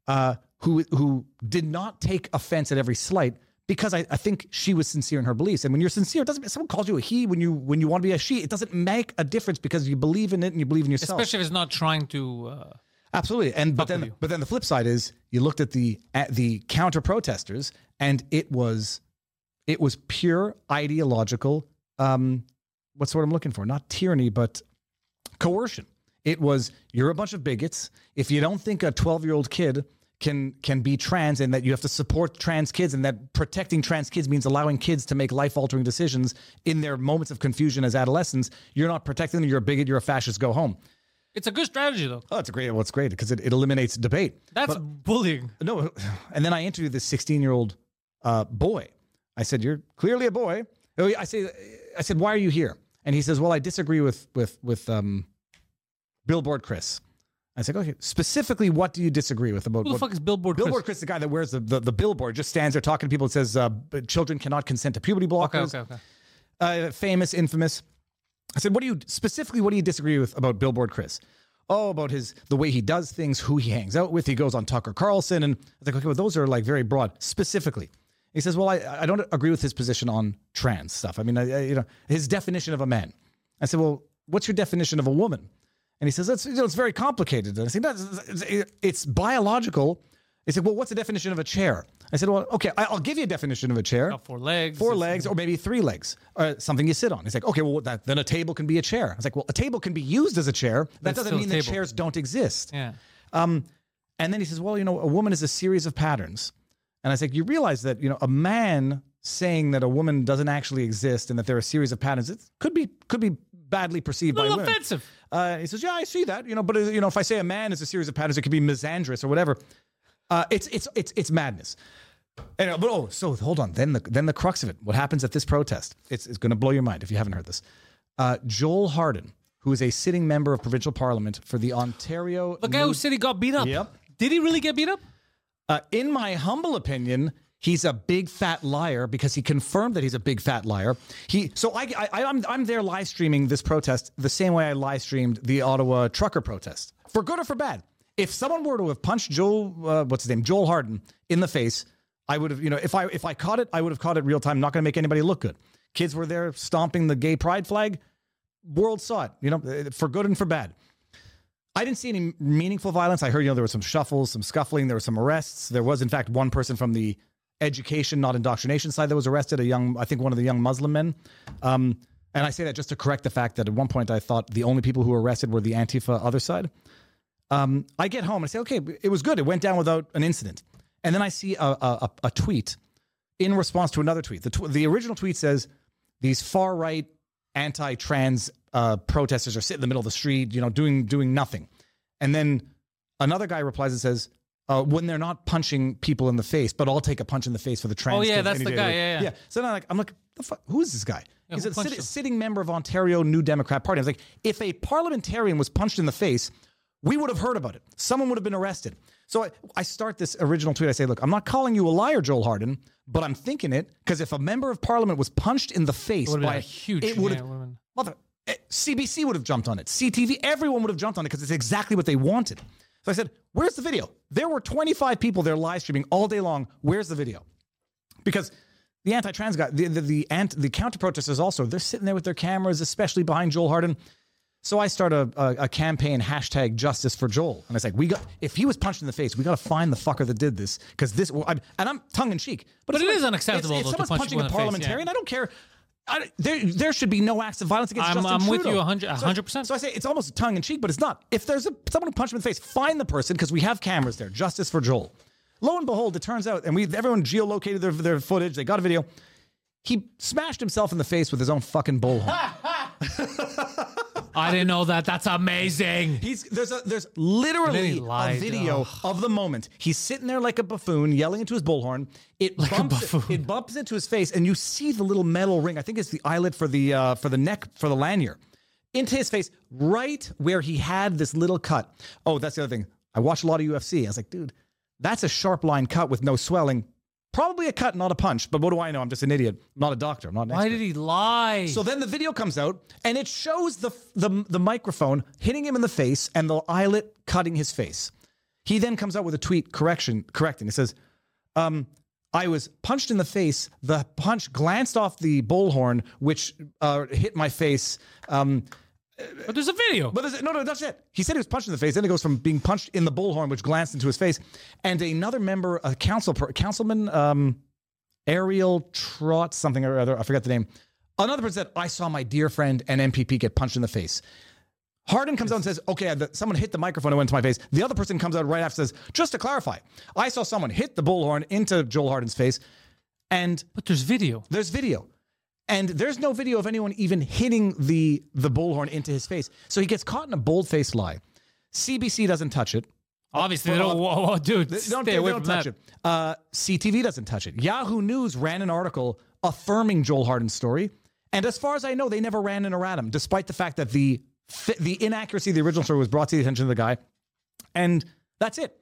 uh, who who did not take offense at every slight because I, I think she was sincere in her beliefs. And when you're sincere, it doesn't if someone calls you a he when you when you want to be a she. It doesn't make a difference because you believe in it and you believe in yourself. especially if it's not trying to. Uh, Absolutely, and but then but then the flip side is you looked at the at the counter protesters, and it was it was pure ideological. Um, what's the word I'm looking for? Not tyranny, but coercion. It was you're a bunch of bigots. If you don't think a 12 year old kid can can be trans and that you have to support trans kids and that protecting trans kids means allowing kids to make life altering decisions in their moments of confusion as adolescents, you're not protecting them. You're a bigot. You're a fascist. Go home. it's a good strategy though. Oh, it's a great. Well, it's great because it, it eliminates debate. That's bullying. No, and then I interviewed this 16 year old uh, boy. I said, "You're clearly a boy." Oh, I say, I said, "Why are you here?" And he says, "Well, I disagree with with with um, Billboard Chris." I said, "Okay, specifically, what do you disagree with about Who the what, fuck is Billboard? Billboard Chris? Chris, the guy that wears the, the the billboard, just stands there talking to people and says, uh, children cannot consent to puberty Okay, blockers." okay, okay. uh, famous, infamous. I said, "What do you specifically? What do you disagree with about Billboard Chris?" Oh, about his the way he does things, who he hangs out with. He goes on Tucker Carlson, and I was like, okay, well, those are like very broad. Specifically, he says, "Well, I, I don't agree with his position on trans stuff. I mean, I, I- you know, his definition of a man." I said, "Well, what's your definition of a woman?" And he says, "That's you know, it's very complicated." And I said, "No, it's, it's- it's biological." He said, "Well, what's the definition of a chair?" I said, "Well, okay, I- I'll give you a definition of a chair." Four legs. four legs or maybe three legs, uh, something you sit on. He's like, okay, well, that, then a table can be a chair. I was like, well, a table can be used as a chair. That it's doesn't mean that chairs don't exist. Yeah. And then he says, well, you know, a woman is a series of patterns. And I said, you realize that, you know, a man saying that a woman doesn't actually exist and that there are a series of patterns, it could be could be badly perceived A by little women. offensive. Uh, he says, "Yeah, I see that, you know, but you know, if I say a man is a series of patterns, it could be misandrous or whatever. Uh, it's it's it's it's madness." And, uh, but oh, so hold on. Then the then the crux of it. What happens at this protest? It's it's going to blow your mind if you haven't heard this. Uh, Joel Harden, who is a sitting member of provincial parliament for the Ontario. The guy who said he got beat up. Yep. Did he really get beat up? Uh, in my humble opinion, he's a big fat liar because he confirmed that he's a big fat liar. He so I, I I'm I'm there live streaming this protest the same way I live streamed the Ottawa trucker protest for good or for bad. If someone were to have punched Joel, uh, what's his name, Joel Harden in the face, I would have, you know, if I if I caught it, I would have caught it real time. Not going to make anybody look good. Kids were there stomping the gay pride flag. World saw it, you know, for good and for bad. I didn't see any meaningful violence. I heard, you know, there were some shuffles, some scuffling, there were some arrests. There was, in fact, one person from the education, not indoctrination side that was arrested, a young, I think one of the young Muslim men. Um, and I say that just to correct the fact that at one point I thought the only people who were arrested were the Antifa other side. Um, I get home and I say, okay, it was good. It went down without an incident. And then I see a, a, a- tweet in response to another tweet. The, tw- the original tweet says, these far right anti-trans uh, protesters are sitting in the middle of the street, you know, doing doing nothing. And then another guy replies and says, uh, when they're not punching people in the face, but I'll take a punch in the face for the trans. Oh, yeah, that's the guy, week." yeah, yeah. So then I'm like, I'm like, the fuck, who is this guy? He's who a sit- sitting member of Ontario New Democrat Party. I was like, if a parliamentarian was punched in the face, we would have heard about it. Someone would have been arrested. So I, I start this original tweet. I say, look, I'm not calling you a liar, Joel Harden, but I'm thinking it because if a member of parliament was punched in the face by a huge- it would have, it would've been- mother, eh, CBC would have jumped on it. CTV, everyone would have jumped on it because it's exactly what they wanted. So I said, where's the video? There were 25 people there live streaming all day long. Where's the video? Because the anti-trans guy, the the the, ant, the counter protesters also, they're sitting there with their cameras, especially behind Joel Harden. So I start a, a, a campaign hashtag Justice for Joel, and it's like we got if he was punched in the face, we got to find the fucker that did this because this. I'm, and I'm tongue in cheek, but, But it is unacceptable, If, if though, to someone's punch punching a the face, yeah. parliamentarian, I don't care. I, there, there should be no acts of violence against I'm- Justin I'm with you a hundred- a So- percent. So I say it's almost tongue in cheek, but it's not. If there's a someone who punched him in the face, find the person because we have cameras there. Justice for Joel. Lo and behold, it turns out, and we everyone geolocated their, their footage. They got a video. He smashed himself in the face with his own fucking bullhorn. <laughs> <laughs> I didn't know that. That's amazing. He's there's a there's literally a lied. video of the moment. He's sitting there like a buffoon, yelling into his bullhorn. It Like a bumps buffoon. it bumps into his face, and you see the little metal ring. I think it's the eyelet for the uh, for the neck for the lanyard into his face, right where he had this little cut. Oh, that's the other thing. I watch a lot of UFC. I was like, dude, that's a sharp line cut with no swelling. Probably a cut, not a punch. But what do I know? I'm just an idiot. I'm not a doctor. I'm not an Why expert. did he lie? So then the video comes out and it shows the, the the microphone hitting him in the face and the eyelet cutting his face. He then comes out with a tweet correction correcting. It says, um, "I was punched in the face. The punch glanced off the bullhorn, which uh, hit my face." Um, but there's a video. but there's, no, no, that's it. He said he was punched in the face. Then it goes from being punched in the bullhorn, which glanced into his face, and another member, a council, councilman, um, Ariel Trot, something or other, I forget the name. Another person said, "I saw my dear friend and MPP get punched in the face." Harden comes out and says, "Okay, someone hit the microphone and went to my face." The other person comes out right after says, "Just to clarify, I saw someone hit the bullhorn into Joel Harden's face, and but there's video. there's video." And there's no video of anyone even hitting the the bullhorn into his face. So he gets caught in a bold-faced lie. CBC doesn't touch it. Obviously, they don't. Whoa, whoa, dude, They stay don't, they away don't from touch that. it. Uh, CTV doesn't touch it. Yahoo News ran an article affirming Joel Harden's story. And as far as I know, they never ran an erratum, despite the fact that the the inaccuracy of the original story was brought to the attention of the guy. And that's it.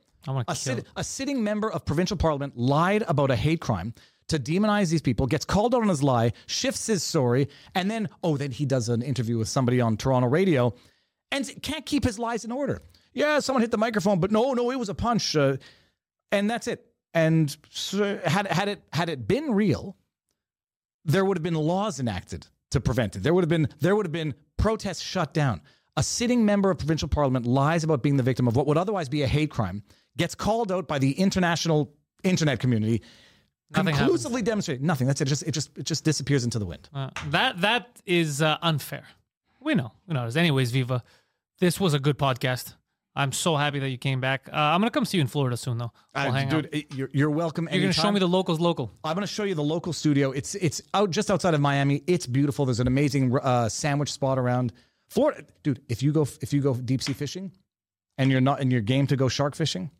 A, sit- a sitting member of provincial parliament lied about a hate crime to demonize these people, gets called out on his lie, shifts his story, and then, oh, then he does an interview with somebody on Toronto radio and can't keep his lies in order. Yeah, someone hit the microphone, but no, no, it was a punch. Uh, and that's it. And so had, had, it, had it been real, there would have been laws enacted to prevent it. There would have been there would have been protests shut down. A sitting member of provincial parliament lies about being the victim of what would otherwise be a hate crime, gets called out by the international internet community, Nothing conclusively demonstrated nothing. That's it. It just it just it just disappears into the wind. Uh, that that is uh, unfair. We know. We know. Anyways, Viva, this was a good podcast. I'm so happy that you came back. Uh, I'm gonna come see you in Florida soon, though. We'll hang dude, it- you're, you're welcome. You're gonna show me the locals local. I'm going to show you the local studio. It's it's out just outside of Miami. It's beautiful. There's an amazing uh, sandwich spot around Florida, dude. If you go if you go deep sea fishing, and you're not in your game to go shark fishing,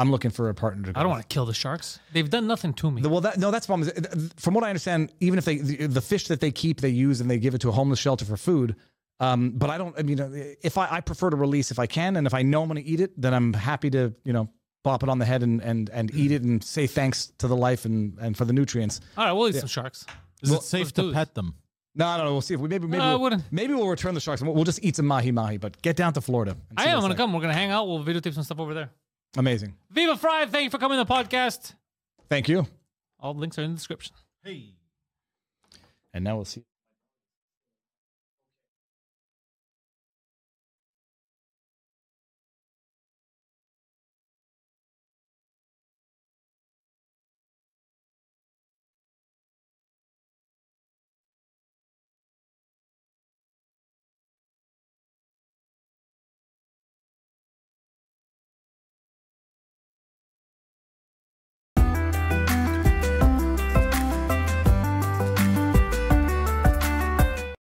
I'm looking for a partner to go. I don't with. want to kill the sharks. They've done nothing to me. The- Well, that no, that's the problem. From what I understand, even if they the, the fish that they keep, they use and they give it to a homeless shelter for food. Um, but I don't. I mean, uh, if I, I prefer to release if I can, and if I know I'm going to eat it, then I'm happy to you know bop it on the head and and and eat it and say thanks to the life and and for the nutrients. All right, we'll eat some sharks. Is Well, it safe to pet them? No, I don't know. We'll see if we maybe maybe No, we'll, maybe we'll return the sharks. and We'll, we'll just eat some mahi mahi. But get down to Florida. I am what gonna it's come. We're gonna hang out. We'll videotape some stuff over there. Like. Amazing. Viva Frei, thank you for coming to the podcast. Thank you. All the links are in the description. Hey. And now we'll see.